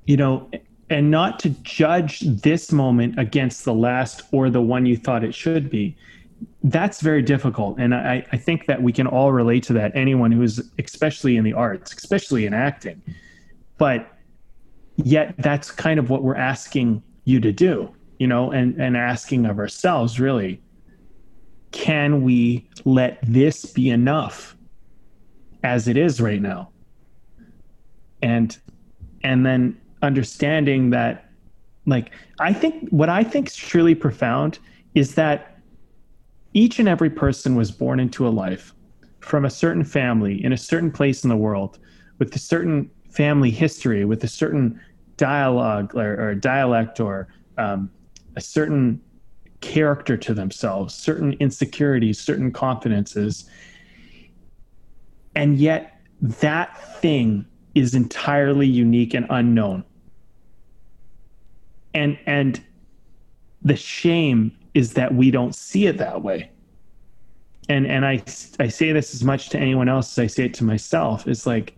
you know and not to judge this moment against the last or the one you thought it should be that's very difficult and I, I think that we can all relate to that anyone who's especially in the arts especially in acting. But yet that's kind of what we're asking you to do you know and and asking of ourselves really can we let this be enough as it is right now? And and then understanding that like I think what I think is truly profound is that each and every person was born into a life from a certain family in a certain place in the world with a certain family history, with a certain dialogue or, or dialect or um, a certain character to themselves, certain insecurities, certain confidences. And yet, that thing is entirely unique and unknown. And, and the shame is that we don't see it that way and and I I say this as much to anyone else as I say it to myself. It's like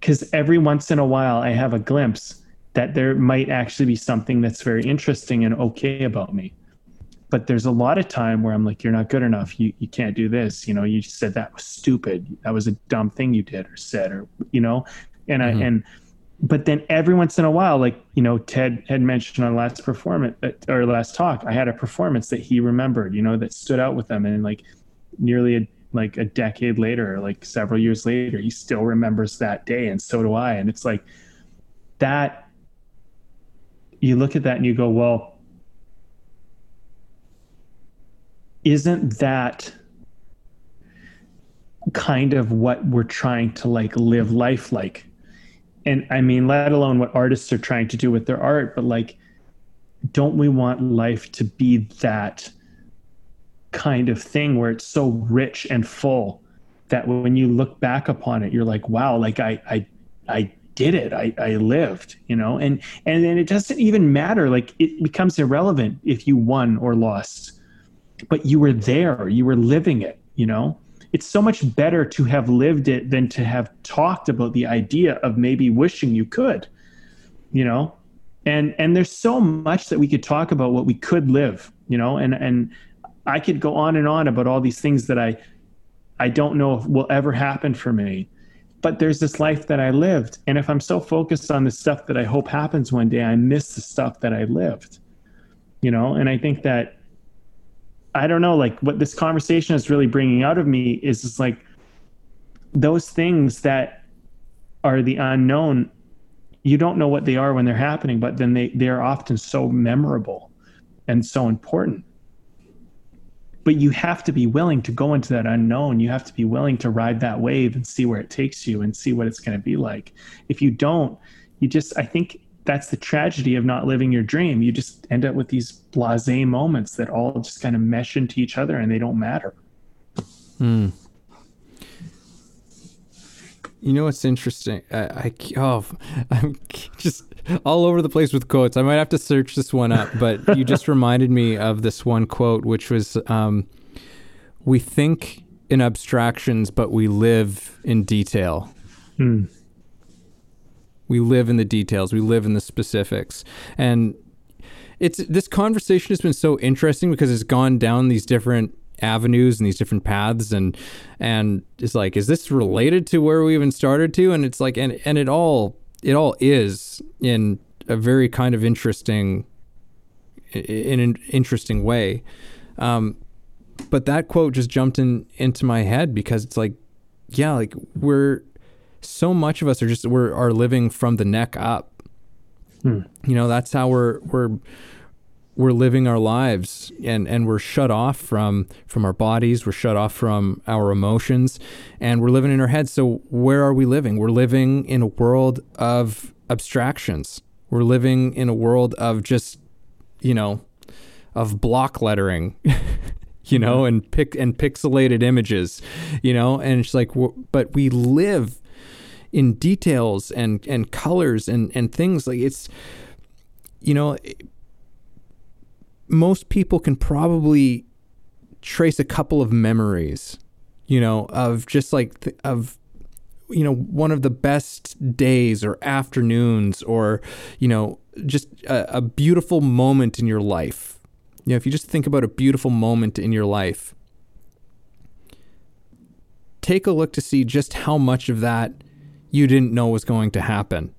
because every once in a while I have a glimpse that there might actually be something that's very interesting and okay about me. But there's a lot of time where I'm like, you're not good enough. You you can't do this. You know, you said that was stupid. That was a dumb thing you did or said or you know, and mm-hmm. I and but then every once in a while, like you know, Ted had mentioned on last performance uh, or last talk, I had a performance that he remembered, you know, that stood out with him, and like nearly a, like a decade later, like several years later, he still remembers that day, and so do I. And it's like that. You look at that and you go, well, isn't that kind of what we're trying to like live life like? And I mean, let alone what artists are trying to do with their art, but like, don't we want life to be that kind of thing where it's so rich and full that when you look back upon it, you're like, wow, like I, I, I did it. I, I lived, you know, and, and then it doesn't even matter. Like it becomes irrelevant if you won or lost, but you were there, you were living it, you know? It's so much better to have lived it than to have talked about the idea of maybe wishing you could you know? And and there's so much that we could talk about what we could live you know? And and i could go on and on about all these things that i i don't know if will ever happen for me. But there's this life that i lived. And if i'm so focused on the stuff that i hope happens one day i miss the stuff that i lived you know? And i think that I don't know, like what this conversation is really bringing out of me is just like those things that are the unknown. You don't know what they are when they're happening, but then they they are often so memorable and so important. But you have to be willing to go into that unknown. You have to be willing to ride that wave and see where it takes you and see what it's going to be like. If you don't, you just I think that's the tragedy of not living your dream. You just end up with these blase moments that all just kind of mesh into each other and they don't matter. Hmm. You know what's interesting? I, I oh, I'm just all over the place with quotes. I might have to search this one up, but you just reminded me of this one quote, which was, um, "We think in abstractions, but we live in detail." Hmm. We live in the details. We live in the specifics. And it's this conversation has been so interesting because it's gone down these different avenues and these different paths and and it's like is this related to where we even started to and it's like and and it all it all is in a very kind of interesting in an interesting way um, but that quote just jumped in into my head because it's like yeah like we're so much of us are just we're are living from the neck up. Hmm. You know, that's how we're we're we're living our lives and and we're shut off from from our bodies we're shut off from our emotions and we're living in our heads so where are we living we're living in a world of abstractions we're living in a world of just you know of block lettering you know mm-hmm. and pick and pixelated images you know and it's like but we live in details and and colors and and things like it's you know most people can probably trace a couple of memories you know of just like of you know one of the best days or afternoons or you know just a, a beautiful moment in your life. You know if you just think about a beautiful moment in your life take a look to see just how much of that you didn't know was going to happen?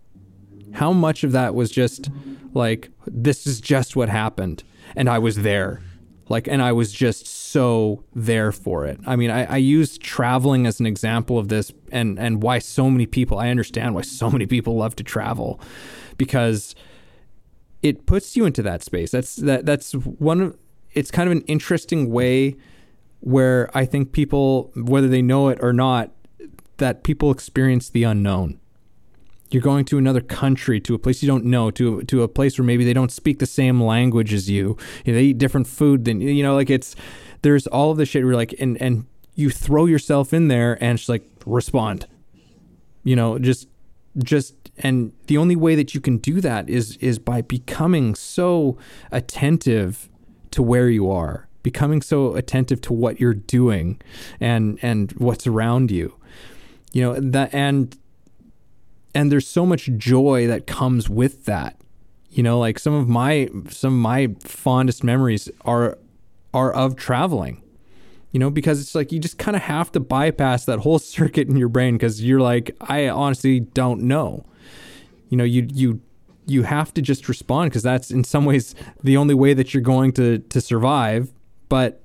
How much of that was just like, this is just what happened and I was there? Like, and I was just so there for it. I mean, I, I use traveling as an example of this and, and why so many people, I understand why so many people love to travel because it puts you into that space. That's, that, that's one of, it's kind of an interesting way where I think people, whether they know it or not, that people experience the unknown. You're going to another country, to a place you don't know, to to a place where maybe they don't speak the same language as you. you know, they eat different food than you know. Like it's there's all of this shit. You're like, and and you throw yourself in there, and it's like respond. You know, just just and the only way that you can do that is is by becoming so attentive to where you are becoming so attentive to what you're doing and and what's around you you know that and and there's so much joy that comes with that. You know like some of my some of my fondest memories are are of traveling. You know because it's like you just kind of have to bypass that whole circuit in your brain because you're like i honestly don't know. You know you you you have to just respond because that's in some ways the only way that you're going to to survive. But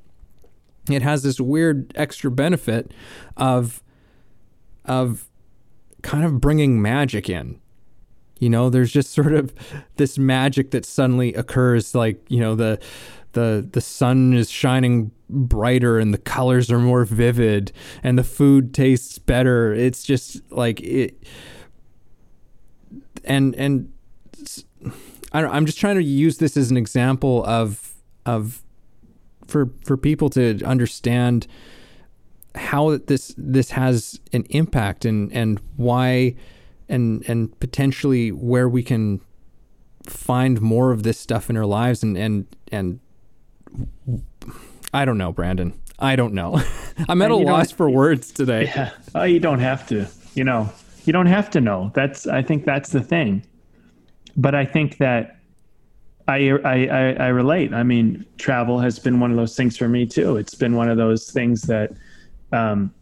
it has this weird extra benefit of of kind of bringing magic in. You know, there's just sort of this magic that suddenly occurs like, you know, the the the sun is shining brighter and the colors are more vivid and the food tastes better. It's just like it and and I I'm just trying to use this as an example of of for for people to understand how this this has an impact and and why and and potentially where we can find more of this stuff in our lives and and and I don't know, Brandon. I don't know. I'm at uh, a loss for words today. Yeah. Oh, you don't have to. You know, you don't have to know. That's I think that's the thing. But I think that I, I, I relate. I mean, travel has been one of those things for me too. It's been one of those things that, um,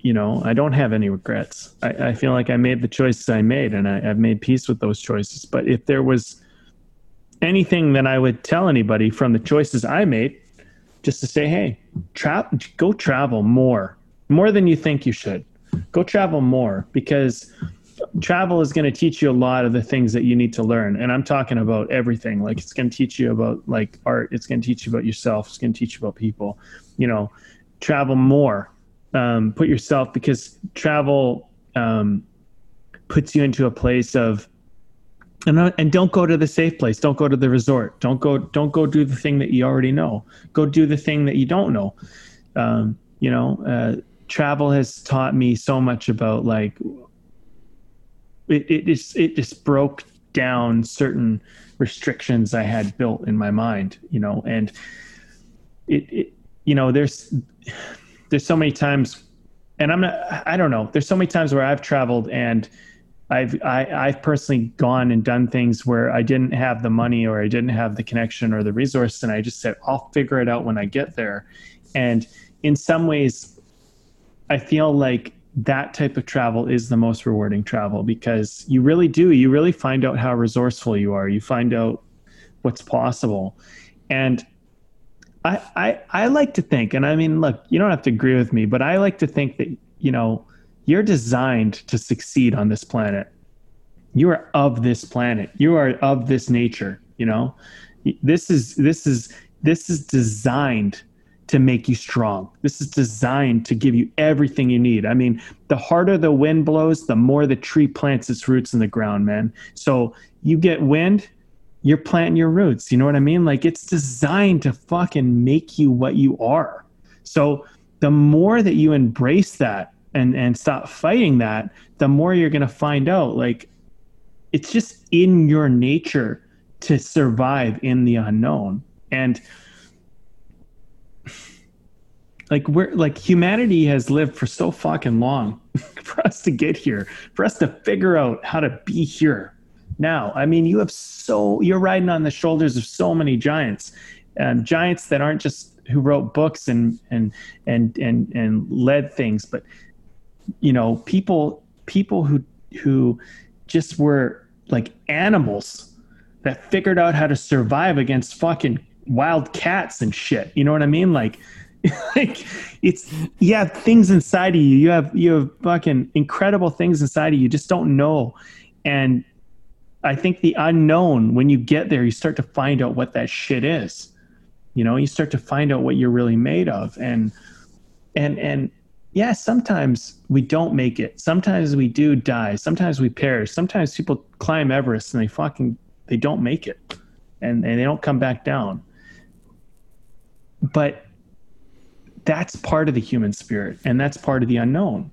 you know, I don't have any regrets. I, I feel like I made the choices I made, and I, I've made peace with those choices. But if there was anything that I would tell anybody from the choices I made, just to say, hey, tra- go travel more, more than you think you should. Go travel more because travel is going to teach you a lot of the things that you need to learn and i'm talking about everything like it's going to teach you about like art it's going to teach you about yourself it's going to teach you about people you know travel more um, put yourself because travel um, puts you into a place of and, and don't go to the safe place. Don't go to the resort. Don't go don't go do the thing that you already know. Go do the thing that you don't know. Um, you know uh, travel has taught me so much about like it, it just it just broke down certain restrictions I had built in my mind, you know, and it, it you know, there's there's so many times and I'm not I don't know, there's so many times where I've traveled and I've I, I've personally gone and done things where I didn't have the money or I didn't have the connection or the resource and I just said I'll figure it out when I get there. And in some ways I feel like that type of travel is the most rewarding travel because you really do you really find out how resourceful you are you find out what's possible and I, I i like to think and i mean look you don't have to agree with me but i like to think that you know you're designed to succeed on this planet you are of this planet you are of this nature you know this is this is this is designed to make you strong. This is designed to give you everything you need. I mean, the harder the wind blows, the more the tree plants its roots in the ground, man. So you get wind, you're planting your roots. You know what I mean? Like it's designed to fucking make you what you are. So the more that you embrace that and and stop fighting that, the more you're going to find out like it's just in your nature to survive in the unknown. And like we're like humanity has lived for so fucking long for us to get here for us to figure out how to be here now i mean you have so you're riding on the shoulders of so many giants um, giants that aren't just who wrote books and and and and and led things but you know people people who who just were like animals that figured out how to survive against fucking wild cats and shit. You know what I mean? Like, like it's have things inside of you. You have you have fucking incredible things inside of. You just don't know. And I think the unknown, when you get there, you start to find out what that shit is. You know, you start to find out what you're really made of. And and and yeah, sometimes we don't make it. Sometimes we do die. Sometimes we perish. Sometimes people climb Everest and they fucking they don't make it. And and they don't come back down. But that's part of the human spirit and that's part of the unknown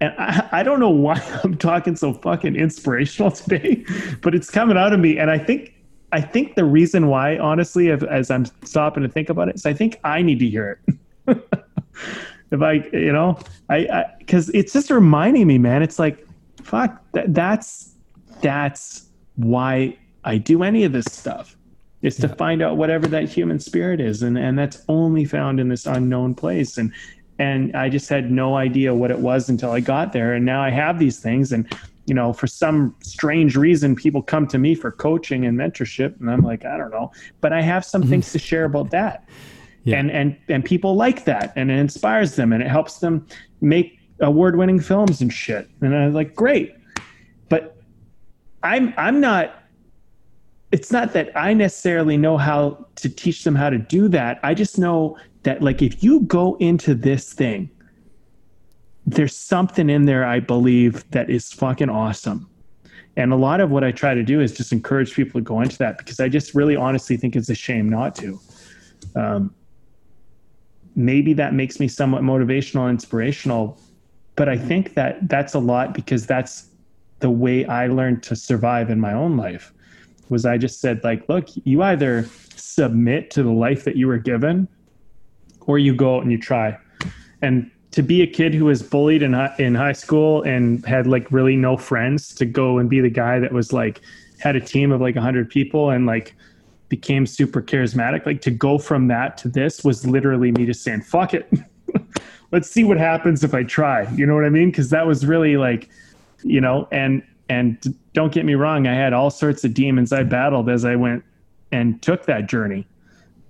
and I, I, don't know why I'm talking so fucking inspirational today, but it's coming out of me. And I think I think the reason why, honestly, if, as I'm stopping to think about it, is I think I need to hear it. if I, you know, I because it's just reminding me, man. It's like, fuck, that, that's that's why I do any of this stuff. Is to find out whatever that human spirit is, and and that's only found in this unknown place. And and I just had no idea what it was until I got there. And now I have these things, and you know, for some strange reason, people come to me for coaching and mentorship, and I'm like, I don't know, but I have some mm-hmm. things to share about that, yeah. and and and people like that, and it inspires them, and it helps them make award-winning films and shit. And I was like, great, but I'm I'm not. It's not that I necessarily know how to teach them how to do that. I just know that like if you go into this thing there's something in there i believe that is fucking awesome. And a lot of what i try to do is just encourage people to go into that because i just really honestly think it's a shame not to. Um, maybe that makes me somewhat motivational inspirational but i think that that's a lot because that's the way i learned to survive in my own life was i just said like look you either submit to the life that you were given or you go out and you try. And to be a kid who was bullied in high, in high school and had like really no friends to go and be the guy that was like had a team of like 100 people and like became super charismatic like to go from that to this was literally me just saying fuck it. Let's see what happens if i try. You know what i mean? Because that was really like you know and and don't get me wrong i had all sorts of demons i battled as i went and took that journey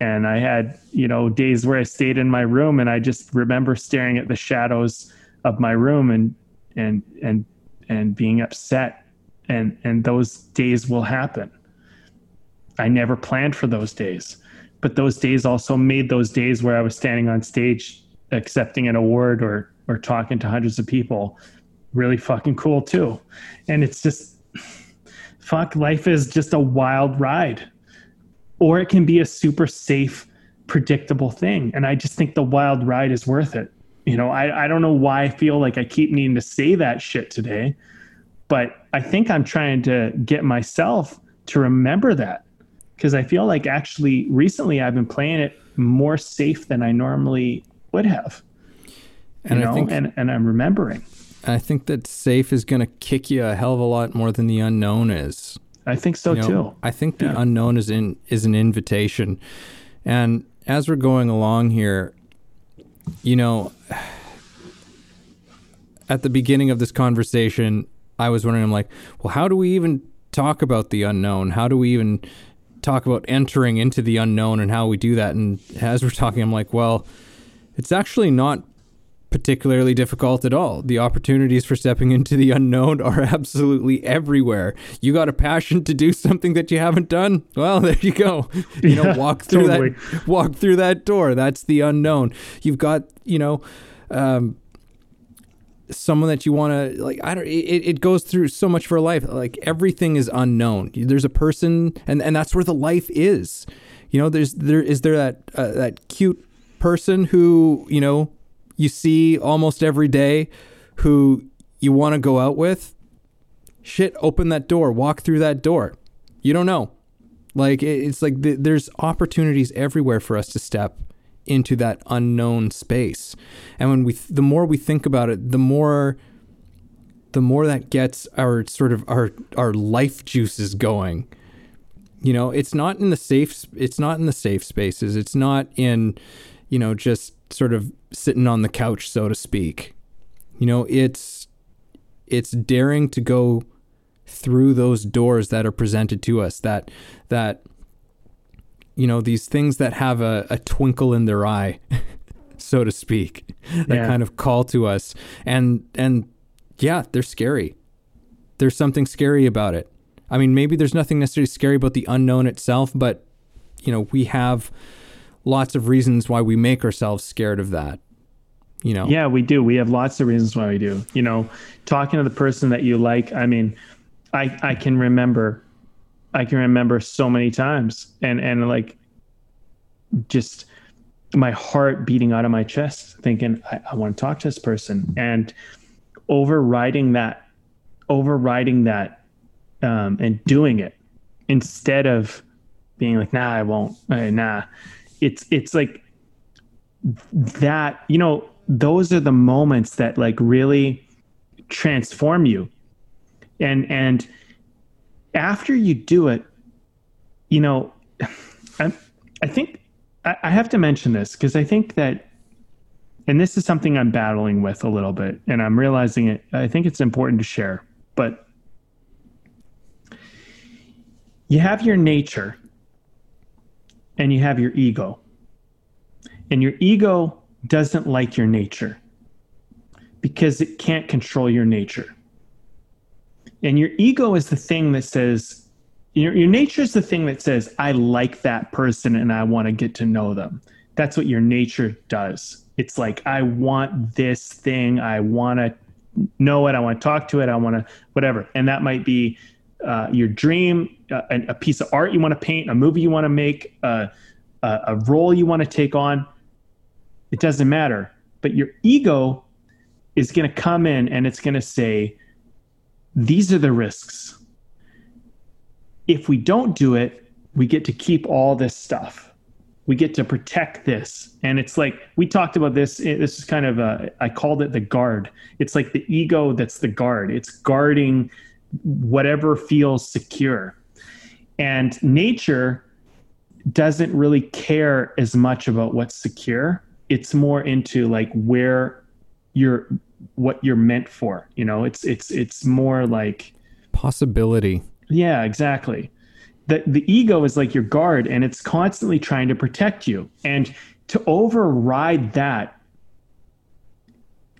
and I had, you know, days where I stayed in my room and I just remember staring at the shadows of my room and and and and being upset and and those days will happen. I never planned for those days. But those days also made those days where I was standing on stage accepting an award or or talking to hundreds of people really fucking cool too. And it's just fuck life is just a wild ride or it can be a super safe, predictable thing. And I just think the wild ride is worth it. You know, I, I don't know why I feel like I keep needing to say that shit today, but I think I'm trying to get myself to remember that because I feel like actually recently I've been playing it more safe than I normally would have. And you know, I think, and, and I'm remembering. I think that safe is going to kick you a hell of a lot more than the unknown is. I think so you know, too. I think the yeah. unknown is in is an invitation. And as we're going along here, you know, at the beginning of this conversation, I was wondering, I'm like, well, how do we even talk about the unknown? How do we even talk about entering into the unknown and how we do that? And as we're talking, I'm like, well, it's actually not particularly difficult at all. The opportunities for stepping into the unknown are absolutely everywhere. You got a passion to do something that you haven't done? Well, there you go. You yeah, know, walk through totally. that walk through that door. That's the unknown. You've got, you know, um, someone that you want to like i don't it, it goes through so much for life like everything is unknown there's a person and and that's where the life is you know there's there is there that uh, that cute person who you know you see almost every day who you want to go out with, shit, open that door, walk through that door. You don't know. Like it's like there's opportunities everywhere for us to step into that unknown space. And when we the more we think about it, the more the more that gets our sort of our our life juices going. You know, it's not in the safe it's not in the safe spaces. It's not in you know just sort of sitting on the couch, so to speak. You know, it's it's daring to go through those doors that are presented to us that that you know, these things that have a, a twinkle in their eye, so to speak, that Yeah. kind of call to us. And and yeah, they're scary. There's something scary about it. I mean, maybe there's nothing necessarily scary about the unknown itself, but you know, we have lots of reasons why we make ourselves scared of that. You know. Yeah, we do. We have lots of reasons why we do. You know, talking to the person that you like. I mean, I I can remember, I can remember so many times, and and like, just my heart beating out of my chest, thinking I, I want to talk to this person, and overriding that, overriding that, um, and doing it instead of being like, nah, I won't, nah. It's it's like that you know those are the moments that like really transform you. And and after you do it you know i, I think I, I have to mention this because i think that and this is something i'm battling with a little bit and i'm realizing it i think it's important to share but you have your nature and you have your ego and your ego doesn't like your nature because it can't control your nature. And your ego is the thing that says, your, your nature is the thing that says, I like that person and I want to get to know them. That's what your nature does. It's like, I want this thing. I want to know it. I want to talk to it. I want to, whatever. And that might be uh, your dream, a, a piece of art you want to paint, a movie you want to make, uh, a, a role you want to take on it doesn't matter. But your ego is going to come in and it's going to say, these are the risks. If we don't do it, we get to keep all this stuff. We get to protect this. And it's like, we talked about this. eh, This is kind of, a, I called it the guard. It's like the ego that's the guard, it's guarding whatever feels secure. And nature doesn't really care as much about what's secure. It's more into like where you're what you're meant for you know? It's it's it's more like Possibility. yeah exactly. The the ego is like your guard and it's constantly trying to protect you. And to override that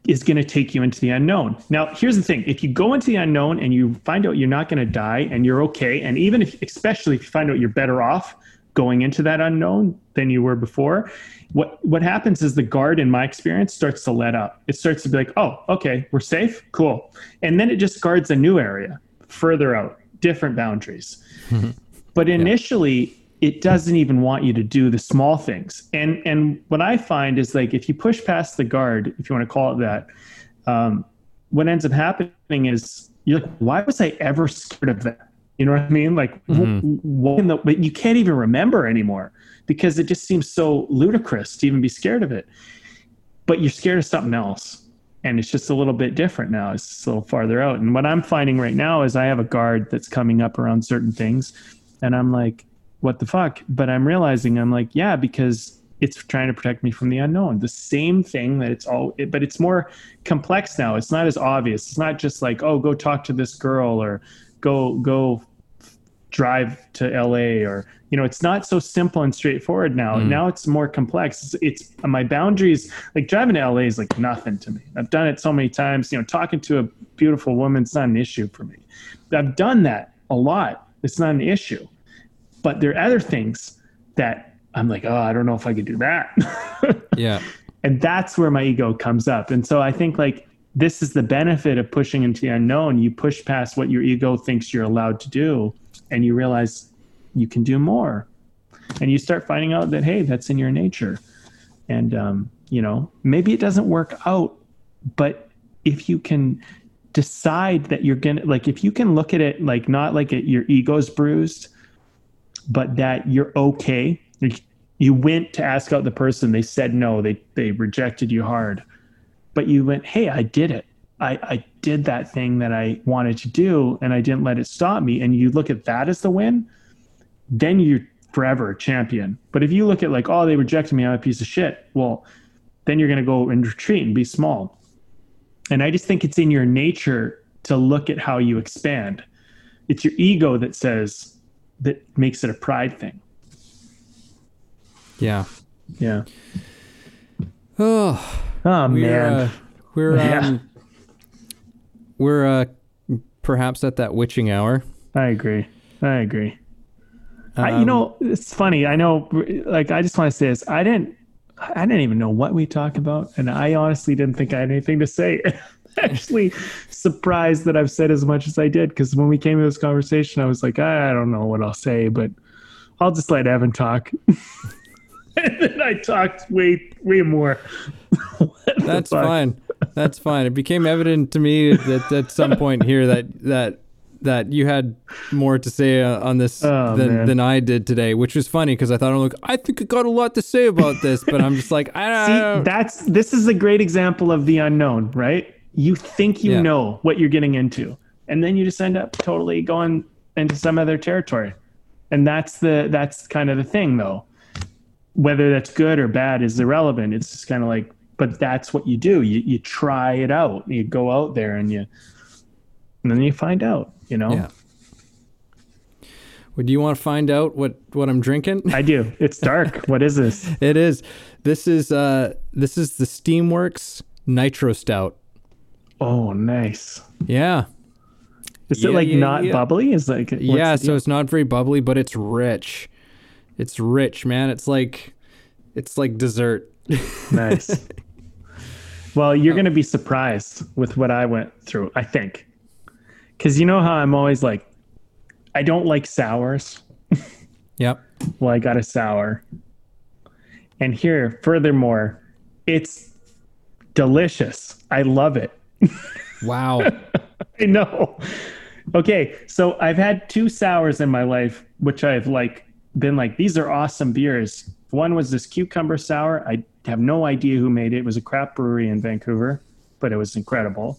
is going to take you into the unknown. Now, here's the thing. If you go into the unknown and you find out you're not going to die and you're okay, and even if, especially if you find out you're better off going into that unknown than you were before, what, what happens is the guard, in my experience, starts to let up. It starts to be like, oh, okay, we're safe. Cool. And then it just guards a new area further out, different boundaries. but initially, it doesn't even want you to do the small things. And and what I find is like if you push past the guard, if you want to call it that, um, what ends up happening is you're like, why was I ever scared of that? You know what I mean? Like, in the, but you can't even remember anymore because it just seems so ludicrous to even be scared of it. But you're scared of something else. And it's just a little bit different now. It's just a little farther out. And what I'm finding right now is I have a guard that's coming up around certain things. And I'm like, what the fuck? But I'm realizing I'm like, yeah, because it's trying to protect me from the unknown. The same thing that it's all, it, but it's more complex now. It's not as obvious. It's not just like, oh, go talk to this girl or go go drive to LA or you know, it's not so simple and straightforward now. Mm-hmm. Now it's more complex. It's, it's my boundaries. Like driving to LA is like nothing to me. I've done it so many times. You know, talking to a beautiful woman's not an issue for me. I've done that a lot. It's not an issue but there are other things that I'm like, oh, I don't know if I could do that. Yeah. and that's where my ego comes up. And so I think like this is the benefit of pushing into the unknown. You push past what your ego thinks you're allowed to do, and you realize you can do more. And you start finding out that, hey, that's in your nature. And, um, you know, maybe it doesn't work out, but if you can decide that you're going to, like, if you can look at it like not like it, your ego's bruised, but that you're okay. You went to ask out the person, they said no, they they rejected you hard. But you went, hey, I did it. I, I did that thing that I wanted to do and I didn't let it stop me. And you look at that as the win, then you're forever a champion. But if you look at like, oh, they rejected me, I'm a piece of shit, well, then you're gonna go and retreat and be small. And I just think it's in your nature to look at how you expand. It's your ego that says that makes it a pride thing. Yeah. Yeah. Oh, Oh we're man. uh, we're Yeah. um, we're uh, perhaps at that witching hour. I agree. I agree. I, you Um, know, it's funny. I know, like, I just want to say this. I didn't, I didn't even know what we talk about, and I honestly didn't think I had anything to say. Actually, surprised that I've said as much as I did because when we came to this conversation, I was like, I don't know what I'll say, but I'll just let Evan talk. and then I talked way, way more. That's fine. That's fine. It became evident to me that at some point here that that that you had more to say uh, on this Oh, than than I did today, which was funny because I thought I'm I think I got a lot to say about this, but I'm just like I, I don't. See, that's this is a great example of the unknown, right? You think you Yeah. know what you're getting into, and then you just end up totally going into some other territory. And that's the that's kind of the thing though. Whether that's good or bad is irrelevant. It's just kind of like but that's what you do. You you try it out. You go out there and you and then you find out, you know? Yeah. Well, do you want to find out what what I'm drinking? I do. It's dark. what is this? it is. This is uh this is the Steamworks Nitro Stout. Oh, nice. Yeah. Is Yeah, it like yeah, not yeah. bubbly? Is like yeah, so it's not very bubbly, but it's rich. It's rich, man. It's like it's like dessert. nice. Well, you're oh. going to be surprised with what I went through, I think. Because you know how I'm always like, I don't like sours. Yep. Well, I got a sour. And here, furthermore, it's delicious. I love it. Wow. I know. Okay, so I've had two sours in my life, which I've like been like, these are awesome beers. One was this cucumber sour. I have no idea who made it. It was a crap brewery in Vancouver, but it was incredible.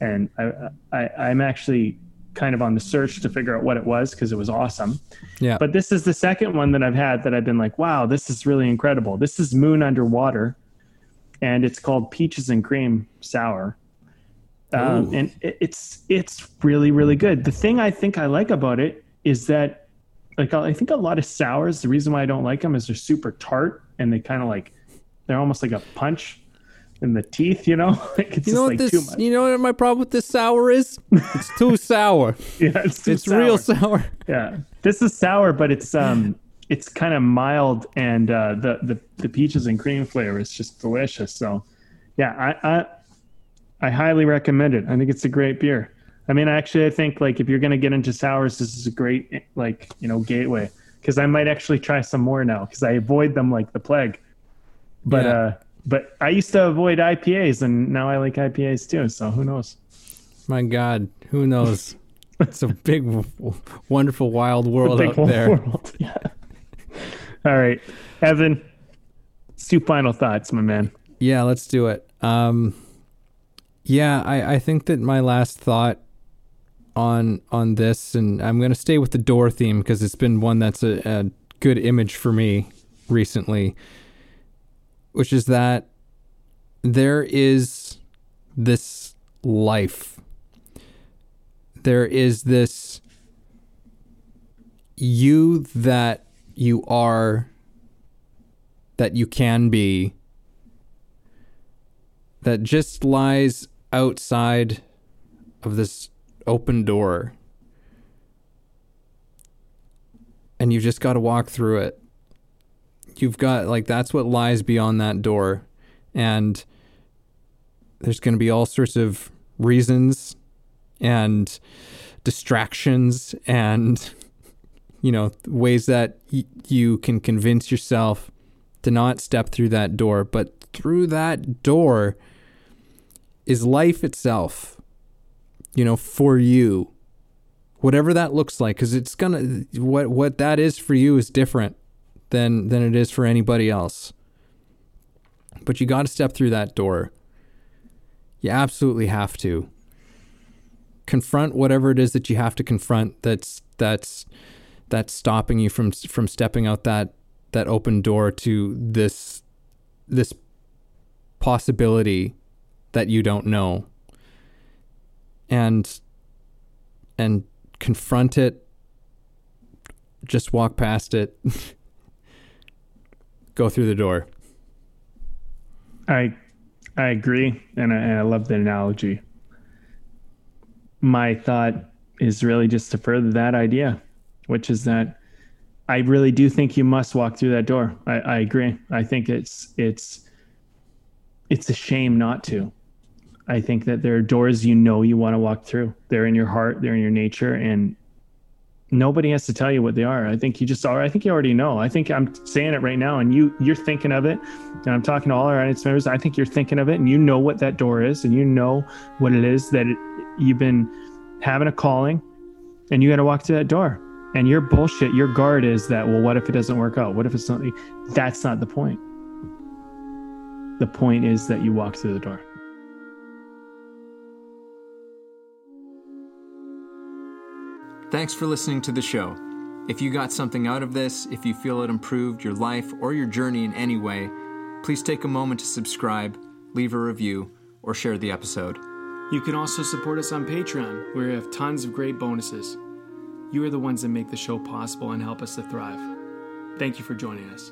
And I, I I'm actually kind of on the search to figure out what it was because it was awesome. Yeah. But this is the second one that I've had that I've been like, wow, this is really incredible. This is Moon Under Water, and it's called Peaches and Cream Sour. Um, and it, it's it's really really good. The thing I think I like about it is that, like, I think a lot of sours. The reason why I don't like them is they're super tart and they kind of like they're almost like a punch in the teeth. You know, like it's you know just what like too this much. you know what my problem with this sour is? It's too sour. yeah, it's too it's real sour. sour. Yeah, this is sour, but it's um, it's kind of mild, and uh, the the the peaches and cream flavor is just delicious. So, yeah, I I, I highly recommend it. I think it's a great beer. I mean, actually, I think like if you're gonna get into sours, this is a great like you know gateway because I might actually try some more now because I avoid them like the plague. But Yeah. uh, but I used to avoid IPAs, and now I like IPAs too. So who knows? My God, who knows? It's a big, wonderful, wild world out there. world. Yeah. All right, Evan. Let's final thoughts, my man. Yeah, let's do it. Um, yeah, I, I think that my last thought on on this, and I'm gonna stay with the door theme because it's been one that's a, a good image for me recently, which is that there is this life. There is this you that you are that you can be that just lies outside of this open door. And you've just got to walk through it. You've got, like, that's what lies beyond that door. And there's going to be all sorts of reasons and distractions and, you know, ways that y- you can convince yourself to not step through that door. But through that door is life itself, you know, for you. Whatever that looks like, because it's gonna what what that is for you is different than than it is for anybody else. But you got to step through that door. You absolutely have to confront whatever it is that you have to confront. That's that's that's stopping you from from stepping out that that open door to this this possibility that you don't know and and confront it just walk past it go through the door. I I agree, and I, and I love the analogy. My thought is really just to further that idea, which is that I really do think you must walk through that door. I, I agree. I think it's it's it's a shame not to. I think that there are doors you know you want to walk through. They're in your heart, they're in your nature, and nobody has to tell you what they are. I think you just are. I think you already know. I think I'm saying it right now, and you you're thinking of it. And I'm talking to all our audience members. I think you're thinking of it, and you know what that door is, and you know what it is that it, you've been having a calling, and you got to walk to that door. And your bullshit, your guard is that. Well, what if it doesn't work out? What if it's not? That's not the point. The point is that you walk through the door. Thanks for listening to the show. If you got something out of this, if you feel it improved your life or your journey in any way, please take a moment to subscribe, leave a review, or share the episode. You can also support us on Patreon, where we have tons of great bonuses. You are the ones that make the show possible and help us to thrive. Thank you for joining us.